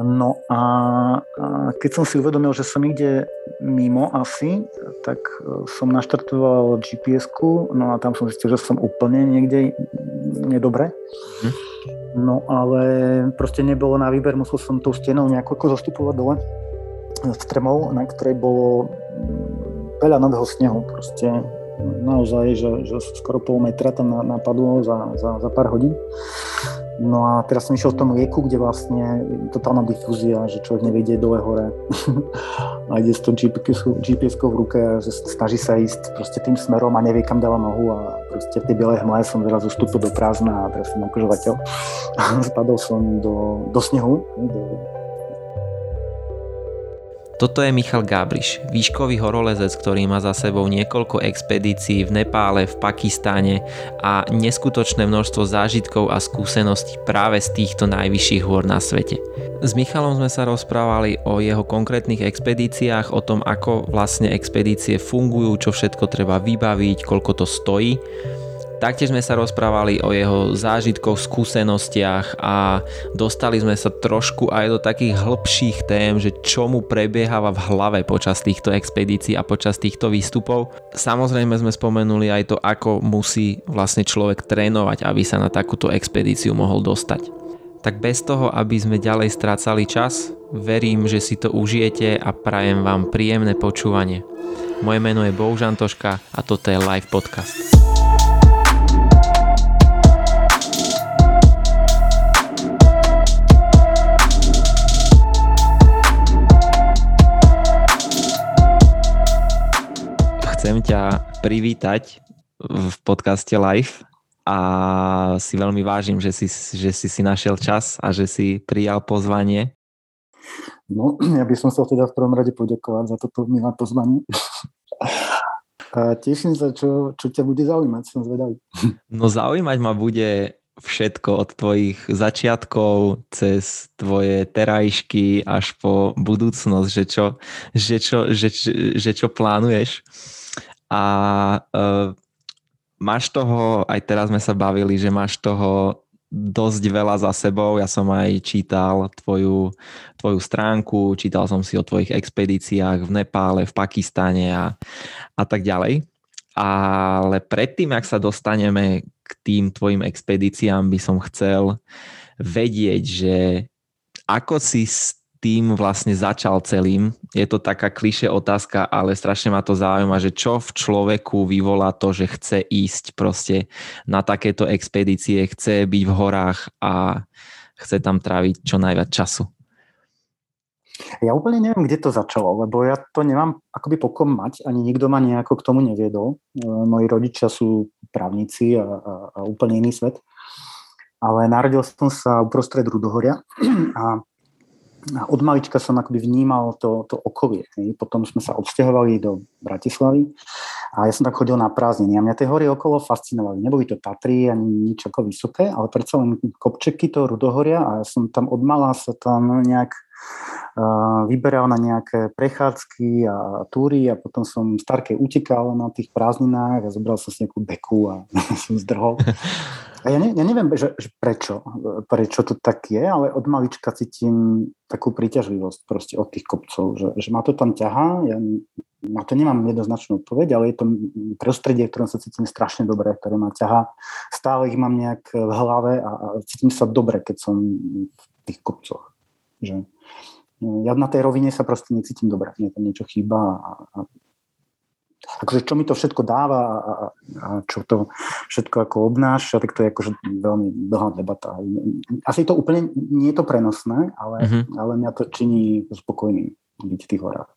No a, keď som si uvedomil, že som niekde mimo asi, tak e, som naštartoval gps no a tam som zistil, že som úplne niekde nedobre. Hm. No ale proste nebolo na výber, musel som tou stenou nejako zostupovať dole stremov, na ktorej bolo veľa nadho snehu, proste naozaj, že, že skoro pol metra tam napadlo za, za, za pár hodín. No a teraz som išiel v tom rieku, kde vlastne totálna difúzia, že človek nevedie dole hore a ide s tou gps v ruke a že snaží sa ísť proste tým smerom a nevie, kam dáva nohu a proste v tej bielej hmle som zrazu vstúpil do prázdna a teraz som akožovateľ. Spadol som do, do snehu, do, toto je Michal Gábriš, výškový horolezec, ktorý má za sebou niekoľko expedícií v Nepále, v Pakistáne a neskutočné množstvo zážitkov a skúseností práve z týchto najvyšších hôr na svete. S Michalom sme sa rozprávali o jeho konkrétnych expedíciách, o tom, ako vlastne expedície fungujú, čo všetko treba vybaviť, koľko to stojí Taktiež sme sa rozprávali o jeho zážitkoch, skúsenostiach a dostali sme sa trošku aj do takých hĺbších tém, že čo mu prebieháva v hlave počas týchto expedícií a počas týchto výstupov. Samozrejme sme spomenuli aj to, ako musí vlastne človek trénovať, aby sa na takúto expedíciu mohol dostať. Tak bez toho, aby sme ďalej strácali čas, verím, že si to užijete a prajem vám príjemné počúvanie. Moje meno je Boužantoška a toto je Live Podcast. Chcem ťa privítať v podcaste Live a si veľmi vážim, že si, že si si našiel čas a že si prijal pozvanie. No, ja by som sa teda v prvom rade poďakovať za toto milé pozvanie. A teším sa, čo, čo ťa bude zaujímať, som zvedavý. No zaujímať ma bude všetko od tvojich začiatkov cez tvoje terajšky až po budúcnosť, že čo, že čo, že, že čo plánuješ a uh, máš toho, aj teraz sme sa bavili, že máš toho dosť veľa za sebou. Ja som aj čítal tvoju, tvoju stránku, čítal som si o tvojich expedíciách v Nepále, v Pakistane a, a tak ďalej. Ale predtým, ak sa dostaneme k tým tvojim expedíciám, by som chcel vedieť, že ako si tým vlastne začal celým. Je to taká kliše otázka, ale strašne ma to zaujíma, že čo v človeku vyvolá to, že chce ísť proste na takéto expedície, chce byť v horách a chce tam tráviť čo najviac času. Ja úplne neviem, kde to začalo, lebo ja to nemám akoby pokom mať, ani nikto ma nejako k tomu neviedol. E, moji rodičia sú právnici a, a, a úplne iný svet. Ale narodil som sa uprostred Rudohoria a od malička som akoby vnímal to, to okolie. Hej. Potom sme sa odsťahovali do Bratislavy a ja som tak chodil na prázdniny. A mňa tie hory okolo fascinovali. Neboli to Tatry ani nič ako vysoké, ale predsa len kopčeky to Rudohoria a ja som tam od mala sa tam nejak vyberal na nejaké prechádzky a túry a potom som starke utekal na tých prázdninách a zobral som si nejakú beku a som zdrhol. A ja, ne, ja neviem, že, že prečo, prečo to tak je, ale od malička cítim takú príťažlivosť proste od tých kopcov, že, že ma to tam ťahá, ja na to nemám jednoznačnú odpoveď, ale je to prostredie, v ktorom sa cítim strašne dobre, ktoré ma ťahá. Stále ich mám nejak v hlave a, a cítim sa dobre, keď som v tých kopcoch. Že, ja na tej rovine sa proste necítim dobre, mne tam niečo chýba a, a akože čo mi to všetko dáva a, a, čo to všetko ako obnáša, tak to je akože veľmi dlhá debata. Asi to úplne nie je to prenosné, ale, uh-huh. ale mňa to činí spokojný byť v tých horách.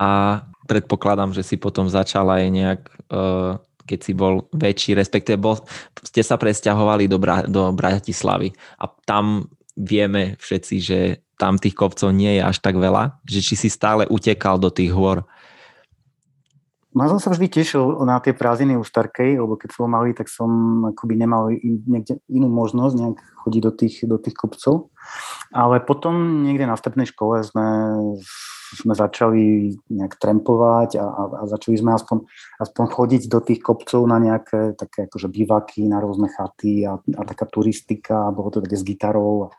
A predpokladám, že si potom začala aj nejak, uh, keď si bol väčší, respektíve bol, ste sa presťahovali do, Bra- do Bratislavy a tam vieme všetci, že tam tých kopcov nie je až tak veľa, že či si stále utekal do tých hôr No som sa vždy tešil na tie prázdniny u Starkej, lebo keď som malý, tak som akoby nemal niekde inú možnosť nejak chodiť do tých, do tých kopcov. Ale potom niekde na strednej škole sme, sme začali nejak trampovať a, a, a začali sme aspoň, aspoň chodiť do tých kopcov na nejaké také akože bivaky, na rôzne chaty a, a taká turistika, bolo to také s gitarou. A,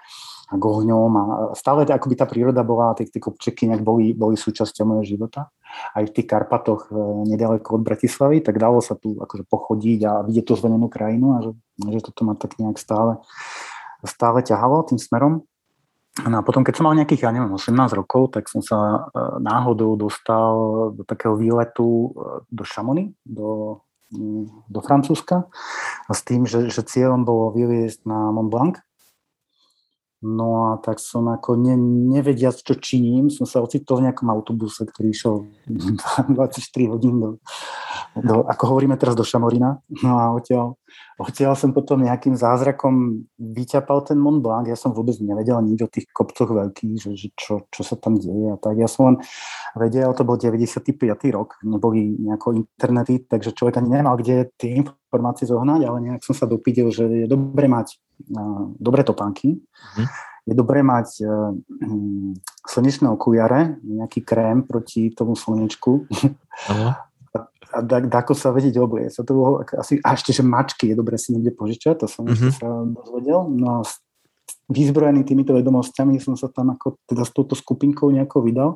a ohňom a stále akoby tá príroda bola, tie, tie kopčeky nejak boli, boli súčasťou môjho života. Aj v tých Karpatoch e, nedaleko od Bratislavy, tak dalo sa tu akože pochodiť a vidieť tú zvenenú krajinu a že, že toto ma tak nejak stále, stále ťahalo tým smerom. No a potom, keď som mal nejakých, ja neviem, 18 rokov, tak som sa e, náhodou dostal do takého výletu e, do Šamony, do, mm, do Francúzska s tým, že, že cieľom bolo vyliezť na Mont Blanc No a tak som ako ne, nevediac, čo činím, som sa ocitol v nejakom autobuse, ktorý išiel 24 hodín do, do, ako hovoríme teraz, do Šamorina. No a odtiaľ, odtiaľ som potom nejakým zázrakom vyťapal ten Mont Blanc. Ja som vôbec nevedel nič o tých kopcoch veľkých, že, že čo, čo sa tam deje a tak. Ja som len vedel, to bol 95. rok, neboli nejako internety, takže človek ani nemal kde tie informácie zohnať, ale nejak som sa dopídil, že je dobre mať dobré topánky. Mm. Je dobré mať uh, slnečné okuliare, nejaký krém proti tomu slnečku. Uh-huh. A, a ako sa vedieť obliecť. To bolo asi, a ešte, že mačky je dobré si niekde požičať, to som ešte sa dozvedel. No a vyzbrojený týmito vedomosťami som sa tam ako teda s touto skupinkou nejako vydal.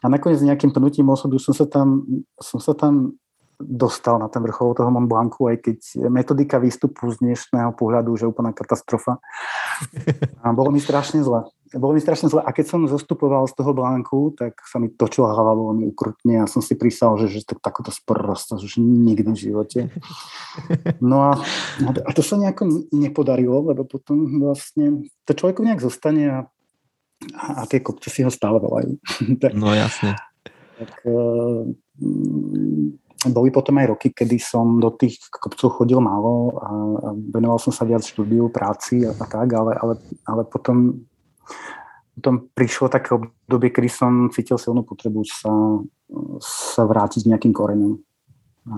A nakoniec nejakým pnutím osudu som sa tam, som sa tam dostal na ten vrchol toho Mont Blancu, aj keď metodika výstupu z dnešného pohľadu, že úplná katastrofa. A bolo mi strašne zle. Bolo mi strašne zle. A keď som zostupoval z toho Blanku, tak sa mi točila hlava veľmi ukrutne a som si prísal, že, že tak, takúto sprostosť už nikdy v živote. No a, a to sa nejako nepodarilo, lebo potom vlastne to človeku nejak zostane a, a tie kopce si ho stále volajú. no jasne. Tak, uh, boli potom aj roky, kedy som do tých kopcov chodil málo a, venoval som sa viac štúdiu, práci a, a tak, ale, ale, ale potom, potom prišlo také obdobie, kedy som cítil silnú potrebu sa, sa vrátiť nejakým koreňom. A,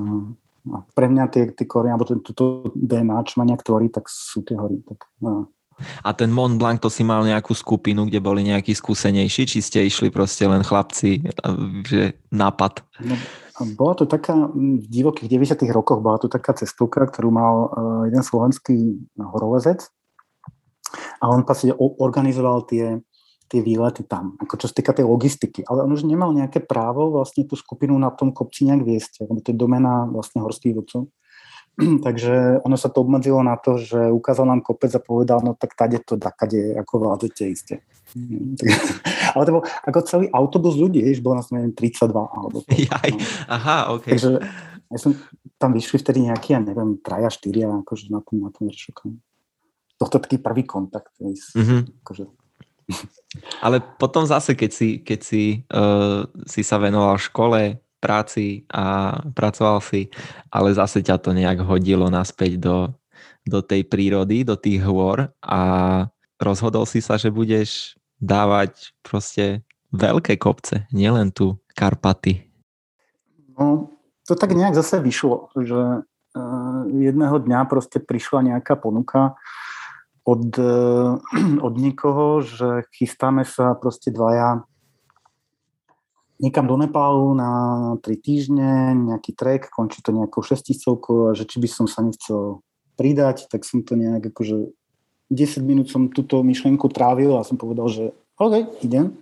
a pre mňa tie, tie korene, alebo toto DNA, čo ma nejak tvorí, tak sú tie hory. Tak, a. a ten Mont Blanc, to si mal nejakú skupinu, kde boli nejakí skúsenejší, či ste išli proste len chlapci, že nápad? No, bola to taká, v divokých 90. rokoch bola to taká cestovka, ktorú mal e, jeden slovenský horolezec a on vlastne organizoval tie, tie výlety tam, ako čo sa týka tej logistiky. Ale on už nemal nejaké právo vlastne tú skupinu na tom kopci nejak viesť, lebo to je domena vlastne horských vodcov. Takže ono sa to obmedzilo na to, že ukázal nám kopec a povedal, no tak tade to dakade, ako vládzete iste. Mm, ale to bol ako celý autobus ľudí, vieš, bolo nás neviem 32 alebo to. Jaj, no. aha, ok. Takže ja som tam vyšli vtedy nejaký, ja neviem, traja, štyria, akože na tom, na tom vršokom. Tohto taký prvý kontakt, vieš, mm-hmm. akože. Ale potom zase, keď si, keď si, uh, si sa venoval škole, práci a pracoval si, ale zase ťa to nejak hodilo naspäť do, do tej prírody, do tých hôr a rozhodol si sa, že budeš dávať proste veľké kopce, nielen tu Karpaty. No, to tak nejak zase vyšlo, že uh, jedného dňa proste prišla nejaká ponuka od, uh, od niekoho, že chystáme sa proste dvaja niekam do Nepálu na 3 týždne, nejaký trek, končí to nejakou šestistovkou a že či by som sa nechcel pridať, tak som to nejak akože 10 minút som túto myšlienku trávil a som povedal, že OK, idem.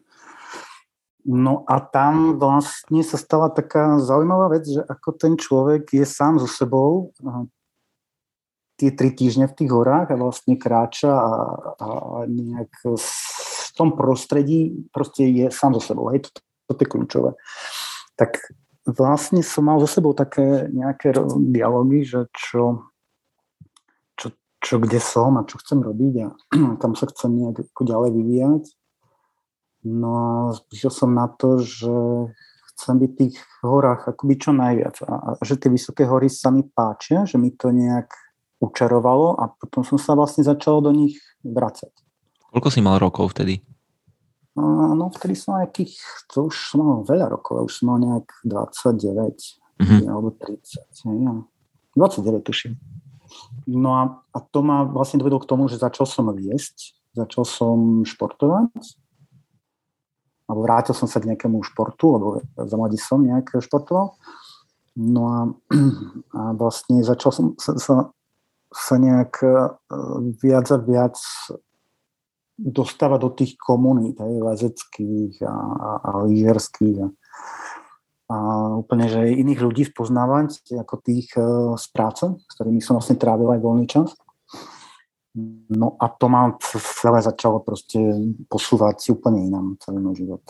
No a tam vlastne sa stala taká zaujímavá vec, že ako ten človek je sám so sebou tie tri týždne v tých horách a vlastne kráča a, a nejak v tom prostredí proste je sám so sebou. Hej, to, toto je kľúčové. Tak vlastne som mal za sebou také nejaké dialógy, že čo, čo, čo kde som a čo chcem robiť a kam sa chcem nejak ďalej vyvíjať. No a prišiel som na to, že chcem byť v tých horách akoby čo najviac a, a že tie vysoké hory sa mi páčia, že mi to nejak učarovalo a potom som sa vlastne začal do nich vracať. Koľko si mal rokov vtedy? No, vtedy som nejakých, to už som mal veľa rokov, už som mal nejak 29 mm-hmm. alebo 30, ja. 29 tuším. No a, a to ma vlastne dovedlo k tomu, že začal som viesť, začal som športovať, alebo vrátil som sa k nejakému športu, lebo za mladí som nejak športoval. No a, a vlastne začal som sa, sa, sa nejak e, viac a viac dostávať do tých komunít, aj lezeckých a, a, a lyžerských a, a úplne, že iných ľudí spoznávať ako tých uh, z práce, s ktorými som vlastne trávil aj voľný čas. No a to ma celé začalo proste posúvať úplne inám celý môj život.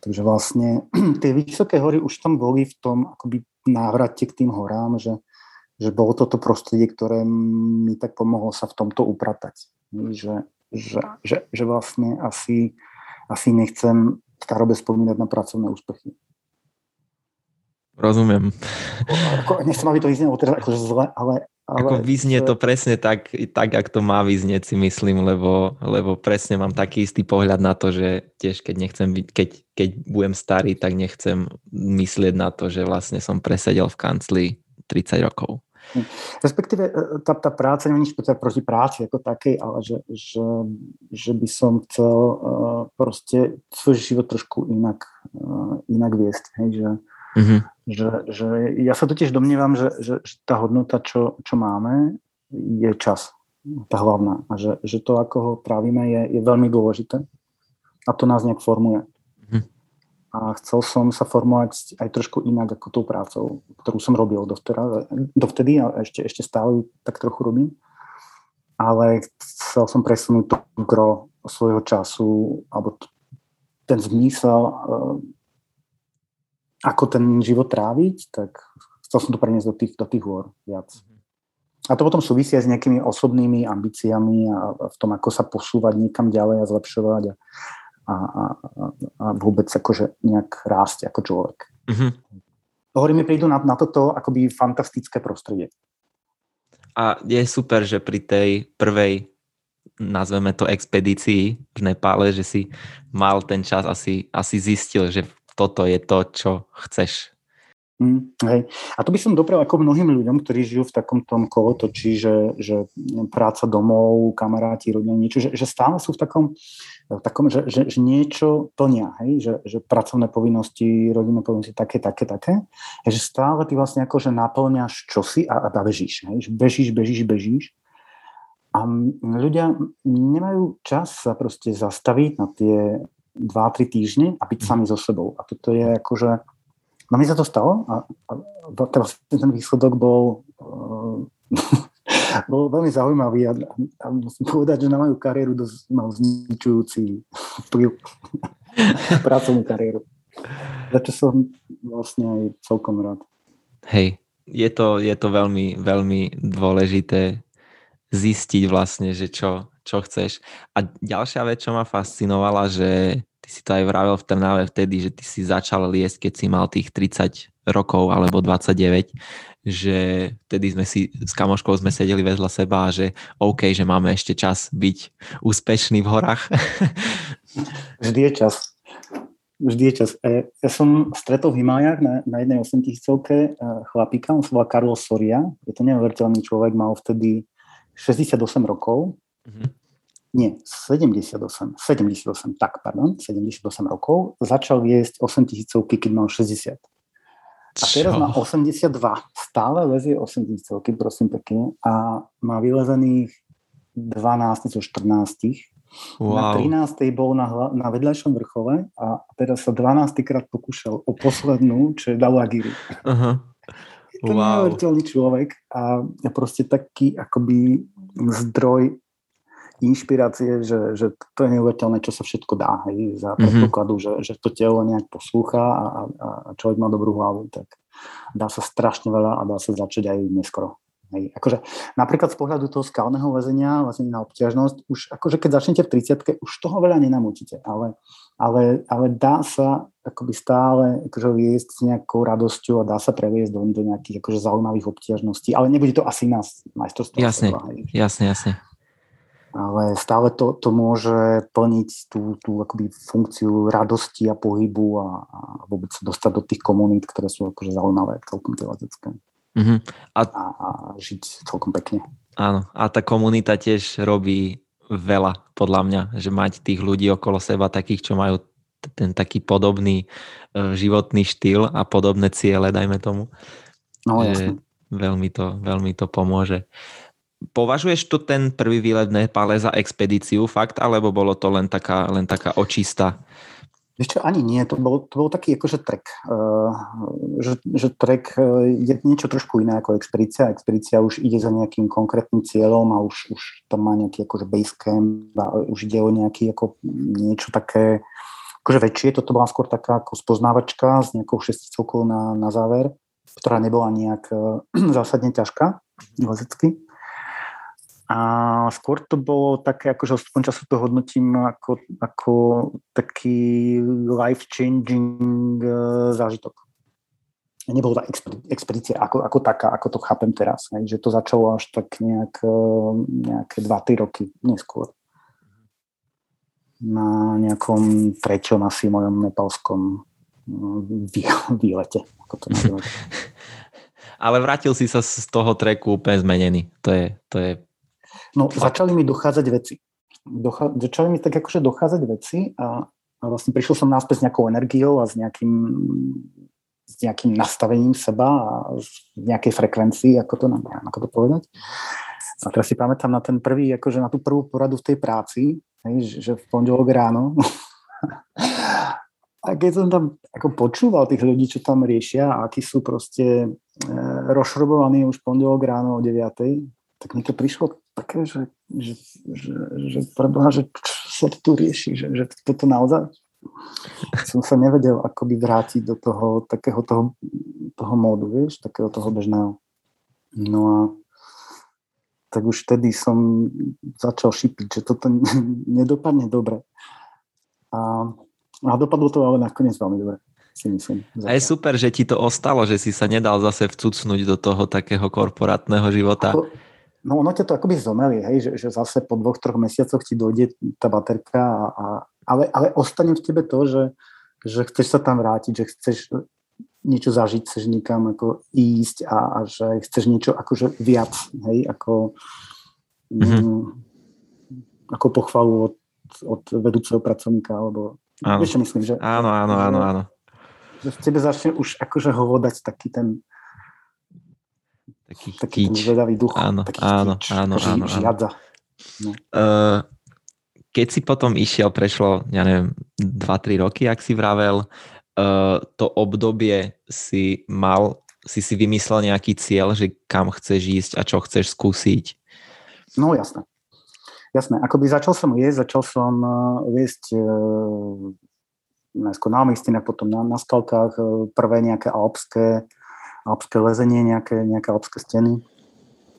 Takže vlastne tie vysoké hory už tam boli v tom akoby návrate k tým horám, že, že bolo toto prostredie, ktoré mi tak pomohlo sa v tomto upratať. Že, že, že, že vlastne asi, asi nechcem starobe spomínať na pracovné úspechy. Rozumiem. Ako, nechcem, aby to vyznelo teraz akože zle, ale... ale ako vyznie to presne tak, tak, ak to má vyznieť si myslím, lebo, lebo presne mám taký istý pohľad na to, že tiež keď nechcem, keď, keď budem starý, tak nechcem myslieť na to, že vlastne som presedel v kancli 30 rokov. Respektíve e, tá, tá práca je nič proti práci ako takej, ale že, že, že by som chcel uh, proste svoj život trošku inak, uh, inak viesť. Hej, že, Mm-hmm. Že, že ja sa totiž domnievam, že, že, že tá hodnota, čo, čo máme, je čas. Tá hlavná. A že, že to, ako ho trávime, je, je veľmi dôležité. A to nás nejak formuje. A chcel som sa formovať aj trošku inak ako tou prácou, ktorú som robil dovtedy, dovtedy a ešte, ešte stále tak trochu robím. Ale chcel som presunúť to gro svojho času, alebo ten zmysel ako ten život tráviť, tak chcel som to preniesť do tých, do tých hôr viac. A to potom súvisia s nejakými osobnými ambíciami a v tom, ako sa posúvať niekam ďalej a zlepšovať a, a, a, a vôbec akože nejak rásť ako človek. Mm-hmm. Hovorí mi prídu na, na toto akoby fantastické prostredie. A je super, že pri tej prvej nazveme to expedícii v Nepále, že si mal ten čas asi, asi zistil, že toto je to, čo chceš. Mm, hej. A to by som doprel ako mnohým ľuďom, ktorí žijú v takom tom kolotočí, že, že práca domov, kamaráti, rodina, niečo, že, že stále sú v takom, v takom že, že, že niečo plnia, hej? Že, že pracovné povinnosti, rodinné povinnosti, také, také, také, že stále ty vlastne že naplňaš čosi a, a bežíš, hej? Že bežíš, bežíš, bežíš. A ľudia nemajú čas sa proste zastaviť na tie 2-3 týždne a byť mhm. sami so sebou. A toto je akože... No mi sa to stalo a, a teraz ten výsledok bol, uh, bol veľmi zaujímavý a, a musím povedať, že na moju kariéru dosť mal zničujúci vplyv pracovnú kariéru. Za čo som vlastne aj celkom rád. Hej, je to, je to veľmi, veľmi dôležité zistiť vlastne, že čo, čo chceš. A ďalšia vec, čo ma fascinovala, že ty si to aj vravel v Trnave vtedy, že ty si začal liesť, keď si mal tých 30 rokov alebo 29, že vtedy sme si s kamoškou sme sedeli vedľa seba a že OK, že máme ešte čas byť úspešný v horách. Vždy je čas. Vždy je čas. E, ja som stretol v Himájach na, na jednej 8 tisícovke e, chlapíka, on sa volá Carlos Soria. Je to neuveriteľný človek, mal vtedy 68 rokov. Mm-hmm. Nie, 78, 78, tak, pardon, 78 rokov. Začal viesť 8 tisícovky, keď mal 60. A teraz má 82. Stále lezie 8 tisícovky, prosím pekne. A má vylezených 12 zo 14. Wow. Na 13. bol na, na vedľajšom vrchole a teraz sa 12. krát pokúšal o poslednú, čo je Dalagiri. Je to wow. neuveriteľný človek a je proste taký akoby zdroj inšpirácie, že, že to je neuveriteľné, čo sa všetko dá, hej, za mhm. predpokladu, mm-hmm. že, že to telo nejak poslúcha a, a, a človek má dobrú hlavu, tak dá sa strašne veľa a dá sa začať aj neskoro. Hej. Akože, napríklad z pohľadu toho skalného väzenia, vlastne na obťažnosť, už akože keď začnete v 30 už toho veľa nenamúčite, ale, ale, ale dá sa akoby stále akože viesť s nejakou radosťou a dá sa previesť do, do nejakých akože zaujímavých obťažností, ale nebude to asi na majstrovstvo. Jasne, jasne, jasne. Ale stále to, to môže plniť tú, tú akoby funkciu radosti a pohybu a, a vôbec sa dostať do tých komunít, ktoré sú akože zaujímavé, celkom tie Uh-huh. A... A, a žiť celkom pekne. Áno, a tá komunita tiež robí veľa, podľa mňa, že mať tých ľudí okolo seba, takých, čo majú ten taký podobný uh, životný štýl a podobné ciele, dajme tomu. No, že veľmi to, veľmi to pomôže. Považuješ to ten prvý výlet v Nepále za expedíciu fakt, alebo bolo to len taká, len taká očista? Ešte ani nie, to bol, to bol taký akože trek. Uh, že, že trek uh, je niečo trošku iné ako expedícia. Expedícia už ide za nejakým konkrétnym cieľom a už, už tam má nejaký akože base camp a už ide o nejaký ako niečo také akože väčšie. Toto bola skôr taká ako spoznávačka s nejakou šesticovkou na, na záver, ktorá nebola nejak uh, zásadne ťažká lezecky. A skôr to bolo také, akože aspoň času to hodnotím ako, ako taký life-changing e, zážitok. Nebolo to expedícia ako, ako taká, ako to chápem teraz. Hej, že to začalo až tak nejak, e, nejaké 2-3 roky neskôr. Na nejakom treťom asi mojom nepalskom e, výlete. Ako to Ale vrátil si sa z toho treku úplne zmenený. To je, to je No, začali mi dochádzať veci. Docha- začali mi tak akože dochádzať veci a, a vlastne prišiel som náspäť s nejakou energiou a s nejakým, s nejakým nastavením seba a z nejakej frekvencii, ako to, neviem, ako to povedať. A teraz si pamätám na ten prvý, akože na tú prvú poradu v tej práci, hej, že v pondelok ráno. a keď som tam ako počúval tých ľudí, čo tam riešia a akí sú proste e, rozšrobovaní už pondelok ráno o 9, tak mi to prišlo také, že, že, že, že preboha, že čo sa to tu rieši, že, že toto naozaj som sa nevedel akoby vrátiť do toho takého toho, toho módu, vieš, takého toho bežného. No a tak už vtedy som začal šipiť, že toto nedopadne dobre. A, a dopadlo to ale nakoniec veľmi dobre. Si myslím, a je super, že ti to ostalo, že si sa nedal zase vcucnúť do toho takého korporátneho života. Ako, No ono ťa to akoby zomeli, hej, že, že zase po dvoch, troch mesiacoch ti dojde tá baterka, a, a, ale, ale ostane v tebe to, že, že chceš sa tam vrátiť, že chceš niečo zažiť, chceš nikam ako ísť a, a že chceš niečo akože viac, hej, ako, mm-hmm. mm, ako pochvalu od, od vedúceho pracovníka, alebo áno. vieš, čo myslím, že... Áno, áno, áno, áno. Že v tebe začne už akože hovodať taký ten taký, taký zvedavý duch. Áno, taký áno, kič, áno, áno, áno. No. Uh, keď si potom išiel, prešlo, ja neviem, 2-3 roky, ak si vravel, uh, to obdobie si mal, si si vymyslel nejaký cieľ, že kam chceš ísť a čo chceš skúsiť? No jasné. Jasné, akoby začal som jesť, začal som jesť uh, najskôr na Amistine, potom na, na skalkách, prvé nejaké alpské alpské lezenie, nejaké, nejaké alpské steny.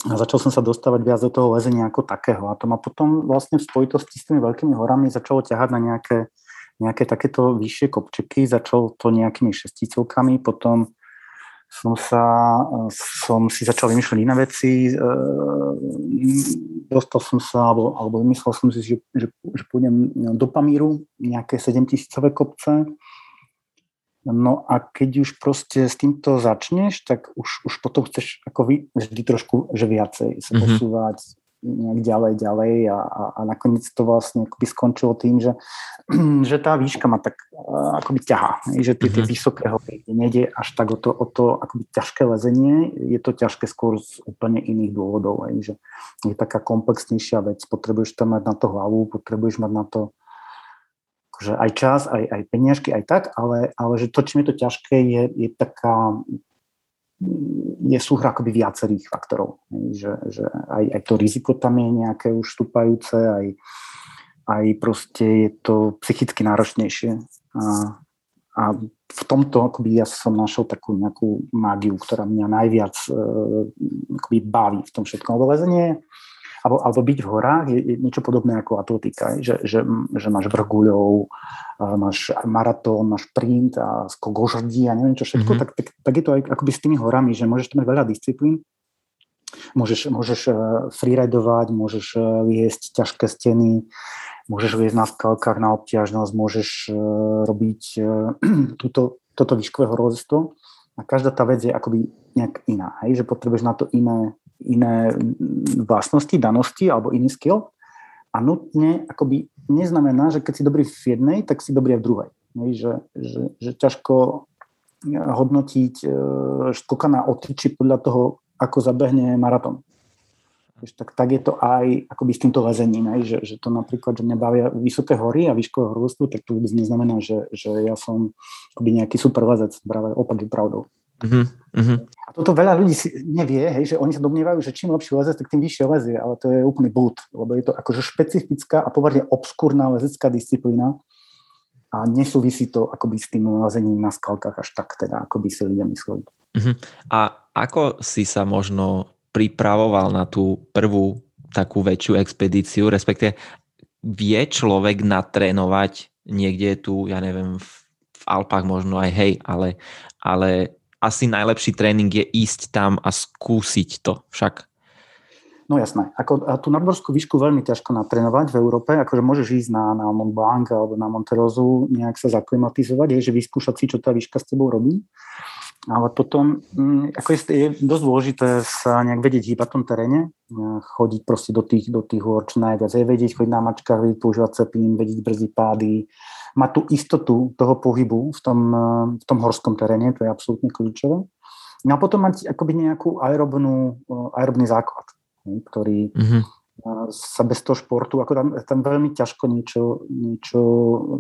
A začal som sa dostávať viac do toho lezenia ako takého. A to ma potom vlastne v spojitosti s tými veľkými horami začalo ťahať na nejaké, nejaké takéto vyššie kopčeky. Začal to nejakými šesticovkami, potom som, sa, som si začal vymýšľať iné veci. E, dostal som sa, alebo, alebo vymyslel som si, že, že, že pôjdem do Pamíru, nejaké 7000 kopce No a keď už proste s týmto začneš, tak už, už potom chceš ako vy, vždy trošku že viacej sa mm-hmm. posúvať nejak ďalej, ďalej a, a, a nakoniec to vlastne akoby skončilo tým, že, že tá výška ma tak akoby ťahá, že tie, mm-hmm. tie mhm. vysoké hory nejde až tak o to, o to akoby ťažké lezenie, je to ťažké skôr z úplne iných dôvodov, že je taká komplexnejšia vec, potrebuješ tam mať na to hlavu, potrebuješ mať na to akože aj čas, aj, aj peniažky, aj tak, ale, ale že to, čím je to ťažké, je, je taká je súhra akoby viacerých faktorov. Že, že aj, aj to riziko tam je nejaké už vstúpajúce, aj, aj proste je to psychicky náročnejšie. A, a v tomto akoby ja som našiel takú nejakú mágiu, ktorá mňa najviac e, akoby baví v tom všetkom. Lebo lezenie alebo, alebo byť v horách je, je niečo podobné ako atletika, že, že, že máš vrguľov, máš maratón, máš sprint a skok a neviem čo všetko, mm-hmm. tak, tak, tak je to aj akoby s tými horami, že môžeš tam mať veľa disciplín, môžeš, môžeš e, freeridovať, môžeš e, viesť ťažké steny, môžeš viesť na skalkách na obťažnosť, môžeš e, robiť túto, toto výškové horozestvo a každá tá vec je akoby nejak iná, hej? že potrebuješ na to iné iné vlastnosti, danosti alebo iný skill. A nutne akoby neznamená, že keď si dobrý v jednej, tak si dobrý aj v druhej. Že, že, že ťažko hodnotiť e, skoka na otyči podľa toho, ako zabehne maratón. tak, tak je to aj akoby s týmto lezením, aj, že, že to napríklad, že mňa bavia vysoké hory a výškové horolstvo, tak to vôbec neznamená, že, že ja som akoby nejaký super lezec, práve opak je pravdou. Uh-huh, A toto veľa ľudí si nevie, hej, že oni sa domnievajú, že čím lepší lezec, tak tým vyššie lezie, ale to je úplný blúd, lebo je to akože špecifická a pomerne obskúrna lezecká disciplína a nesúvisí to akoby s tým lezením na skalkách až tak teda, ako by si ľudia mysleli. Uh-huh. A ako si sa možno pripravoval na tú prvú takú väčšiu expedíciu, respektive vie človek natrénovať niekde tu, ja neviem, v, v Alpách možno aj hej, ale, ale asi najlepší tréning je ísť tam a skúsiť to však. No jasné. Ako, a tú nadmorskú výšku veľmi ťažko natrénovať v Európe. Akože môžeš ísť na, na Mont Blanc alebo na Monterozu, nejak sa zaklimatizovať, je, že vyskúšať si, čo tá výška s tebou robí. Ale potom mm, ako je, je dosť dôležité sa nejak vedieť hýbať v tom teréne, chodiť proste do tých, do tých hôr čo najviac, je vedieť chodiť na mačkách, vedieť používať cepín, vedieť brzdy pády, mať tú istotu toho pohybu v tom, v tom horskom teréne, to je absolútne kľúčové. No a potom mať akoby nejakú aerobnú, aerobný základ, ktorý, mm-hmm sa bez toho športu, ako tam, tam veľmi ťažko niečo, niečo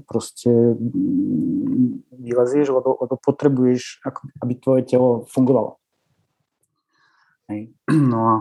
proste mm, vylezieš, lebo, lebo potrebuješ, aby tvoje telo fungovalo. Hej. No a,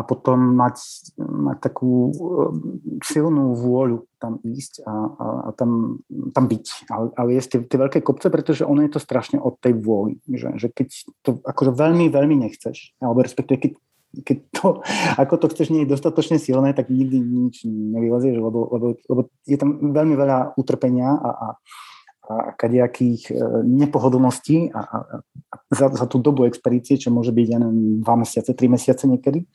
a potom mať, mať takú mm, silnú vôľu tam ísť a, a, a tam, tam byť. Ale, ale je tie, tie veľké kopce, pretože ono je to strašne od tej vôly. Že, že keď to akože veľmi, veľmi nechceš, alebo respektíve keď keď to, ako to chceš nie je dostatočne silné, tak nikdy nič nevylezieš, lebo, lebo, lebo je tam veľmi veľa utrpenia a, a, a kadejakých e, nepohodlností a, a, a za, za tú dobu expedície, čo môže byť, ja neviem, dva mesiace, tri mesiace niekedy,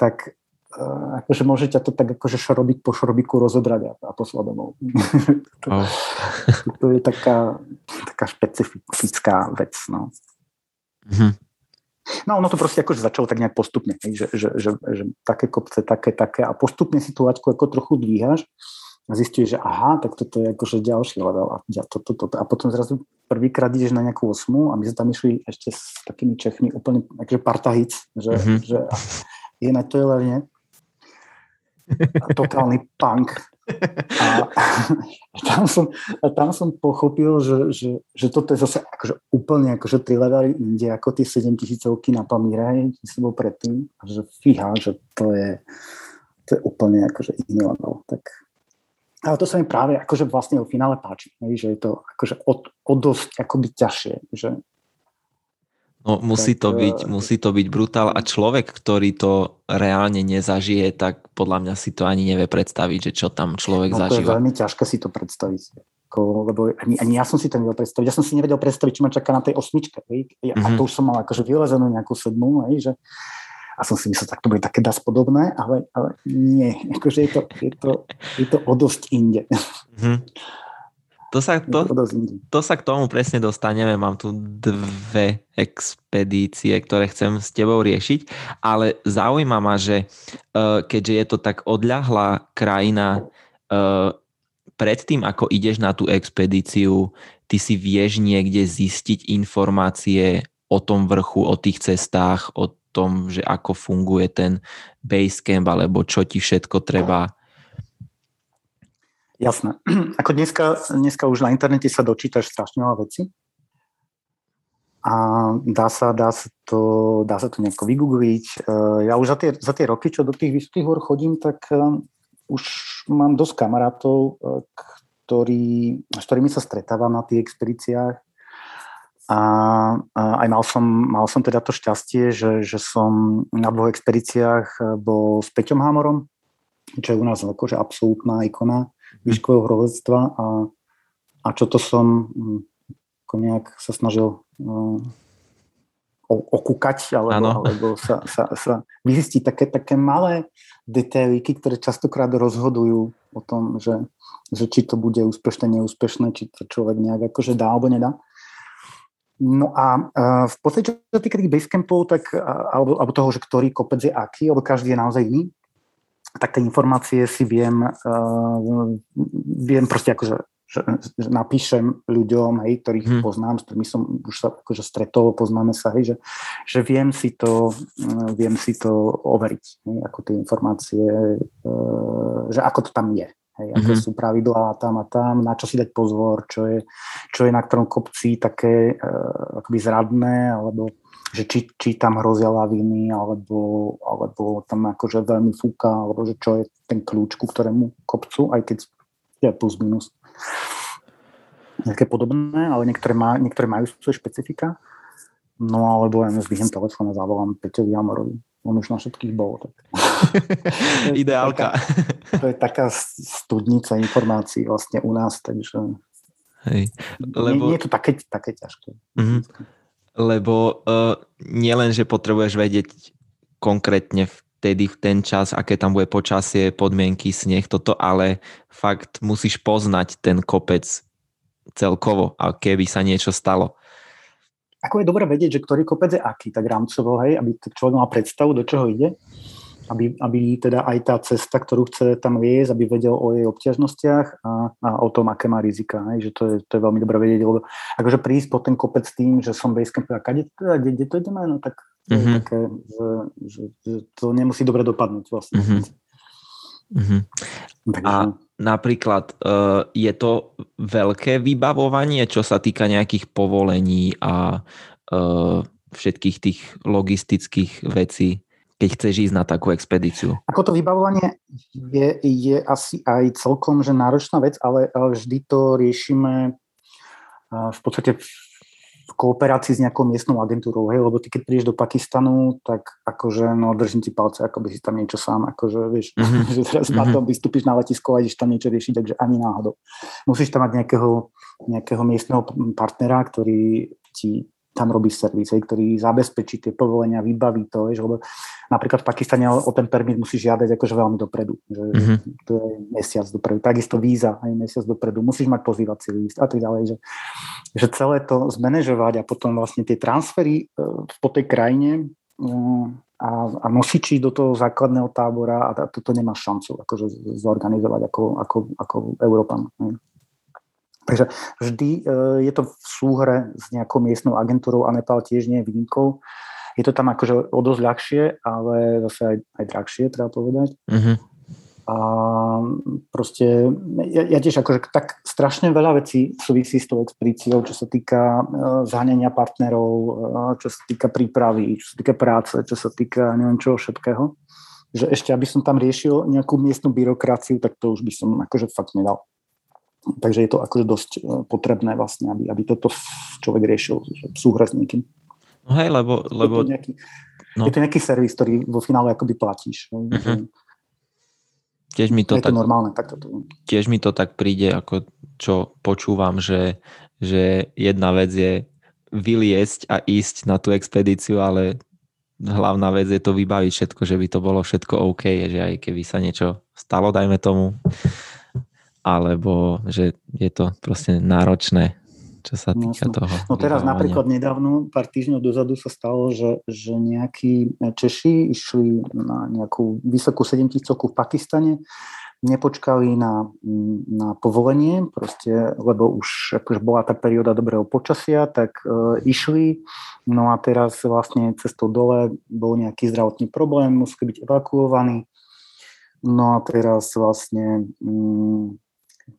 tak e, akože môže ťa to tak akože šrobík po šrobiku rozobrať a, a poslať domov. to, oh. to je taká, taká špecifická vec. No. Mm-hmm. No ono to proste akože začalo tak nejak postupne, že, že, že, že také kopce, také, také a postupne si tú laťku ako trochu dvíhaš a zistíš, že aha, tak toto je akože ďalší level a, to, to, to, a potom zrazu prvýkrát ideš na nejakú osmu a my sme tam išli ešte s takými Čechmi úplne akože partahic, že, mm-hmm. že je na to je totálny punk a, tam, som, a tam som pochopil, že, že, že toto je zase akože úplne akože tri levely inde ako tie 7 tisícovky na Pamíre, čo som bol predtým. A že fíha, že to je, to je úplne akože iný level. Tak, ale to sa mi práve akože vlastne o finále páči, že je to akože o, o dosť akoby ťažšie, že No musí tak, to byť, uh, musí to byť brutál a človek, ktorý to reálne nezažije, tak podľa mňa si to ani nevie predstaviť, že čo tam človek no, zažíva. to je veľmi ťažké si to predstaviť. Ako, lebo ani, ani ja som si to nevedel predstaviť. Ja som si nevedel predstaviť, čo ma čaká na tej osmičke. Hej? Ja, mm-hmm. A mhm. to už som mal akože vylezenú nejakú sedmú, hej, že a som si myslel, tak to bude také das podobné, ale, ale nie. Akože je to, je to, je to o dosť inde. Mm-hmm. To sa, to, to sa k tomu presne dostaneme. Mám tu dve expedície, ktoré chcem s tebou riešiť, ale zaujíma ma, že uh, keďže je to tak odľahlá krajina, uh, predtým ako ideš na tú expedíciu, ty si vieš niekde zistiť informácie o tom vrchu, o tých cestách, o tom, že ako funguje ten basecamp, alebo čo ti všetko treba Jasné. Ako dneska, dneska už na internete sa dočítaš strašne veľa veci a dá sa, dá sa, to, dá sa to nejako vygoogliť. E, ja už za tie, za tie roky, čo do tých vysokých hor chodím, tak e, už mám dosť kamarátov, e, ktorí, s ktorými sa stretávam na tých expedíciách. A, a aj mal som, mal som teda to šťastie, že, že som na dvoch expedíciách bol s Peťom Hamorom, čo je u nás akože absolútna ikona výškového hrolectva a, a čo to som hm, ako nejak sa snažil uh, okúkať alebo, alebo sa, sa, sa vyzistiť také, také malé detailiky, ktoré častokrát rozhodujú o tom, že, že či to bude úspešné, neúspešné, či to človek nejak akože dá alebo nedá. No a uh, v podstate, čo sa týka tých basecampov, tak, alebo, alebo toho, že ktorý kopec je aký, alebo každý je naozaj iný, tak tie informácie si viem, uh, viem proste akože že, že napíšem ľuďom, hej, ktorých hmm. poznám, s ktorými som už sa akože stretol, poznáme sa, hej, že, že viem, si to, mm, viem si to overiť, hej, ako tie informácie, e, že ako to tam je. Hej, mm-hmm. sú pravidlá tam a tam, na čo si dať pozor, čo je, čo je na ktorom kopci také e, akoby zradné, alebo že či, či tam hrozia laviny, alebo, alebo tam akože veľmi fúka, alebo že čo je ten kľúč ku ktorému kopcu, aj keď je plus minus nejaké podobné, ale niektoré, má, niektoré majú svoje špecifika. No alebo ja zvýhem telefón a zavolám Peťovi Amorovi. On už na všetkých bol. Tak. Ideálka. To je taká studnica informácií vlastne u nás, takže Hej. Lebo... Nie, nie je to také, také ťažké. Mm-hmm. Lebo uh, nielen, že potrebuješ vedieť konkrétne vtedy v ten čas, aké tam bude počasie, podmienky, sneh, toto, ale fakt musíš poznať ten kopec celkovo a keby sa niečo stalo. Ako je dobré vedieť, že ktorý kopec je aký, tak rámcovo, hej, aby človek mal predstavu, do čoho ide, aby, aby teda aj tá cesta, ktorú chce tam viesť, aby vedel o jej obťažnostiach a, a o tom, aké má rizika, hej, že to je, to je veľmi dobré vedieť, lebo akože prísť po ten kopec tým, že som basecamp a kde, teda, kde, kde to ideme, no tak mm-hmm. také, že, že, že to nemusí dobre dopadnúť vlastne. Mm-hmm. Mm-hmm. Takže... A napríklad uh, je to veľké vybavovanie, čo sa týka nejakých povolení a uh, všetkých tých logistických vecí, keď chceš ísť na takú expedíciu? Ako to vybavovanie je, je asi aj celkom že náročná vec, ale, vždy to riešime v podstate v kooperácii s nejakou miestnou agentúrou, hej, lebo ty keď prídeš do Pakistanu, tak akože, no držím ti palce, ako by si tam niečo sám, akože, vieš, mm-hmm. že teraz mm-hmm. na tom vystúpiš na letisko a ideš tam niečo riešiť, takže ani náhodou. Musíš tam mať nejakého, nejakého miestneho partnera, ktorý ti tam robí servis, ktorý zabezpečí tie povolenia, vybaví to, vieš, lebo napríklad v Pakistane o ten permit musí žiadať akože veľmi dopredu, že mm-hmm. to je mesiac dopredu, takisto víza aj mesiac dopredu, musíš mať pozývací list a tak ďalej, že, že celé to zmanéžovať a potom vlastne tie transfery uh, po tej krajine uh, a, a nosiči do toho základného tábora a toto nemá šancu akože zorganizovať ako, ako, ako Európan. Takže vždy e, je to v súhre s nejakou miestnou agentúrou a Nepal tiež nie je výnimkou. Je to tam akože o dosť ľahšie, ale zase aj, aj drahšie, treba povedať. Mm-hmm. A proste, ja, ja tiež akože tak strašne veľa vecí súvisí s tou expedíciou, čo sa týka uh, zhanenia partnerov, uh, čo sa týka prípravy, čo sa týka práce, čo sa týka neviem čoho všetkého. Že ešte, aby som tam riešil nejakú miestnu byrokraciu, tak to už by som akože fakt nedal. Takže je to akože dosť e, potrebné vlastne, aby, aby toto človek riešil v súhre s niekým. No hej, lebo... lebo... Je, to nejaký, no. je to nejaký servis, ktorý vo finále akoby platíš. Uh-huh. Tiež mi to, je tak, to normálne, tak to... Tiež mi to tak príde, ako čo počúvam, že, že jedna vec je vyliesť a ísť na tú expedíciu, ale hlavná vec je to vybaviť všetko, že by to bolo všetko OK, že aj keby sa niečo stalo, dajme tomu, alebo že je to proste náročné, čo sa týka no, toho. No teraz napríklad nedávno, pár týždňov dozadu sa stalo, že, že nejakí Češi išli na nejakú vysokú sedemtistovku v Pakistane, nepočkali na, na povolenie, proste, lebo už akože bola tá perióda dobrého počasia, tak e, išli, no a teraz vlastne cestou dole bol nejaký zdravotný problém, museli byť evakuovaní, no a teraz vlastne mm,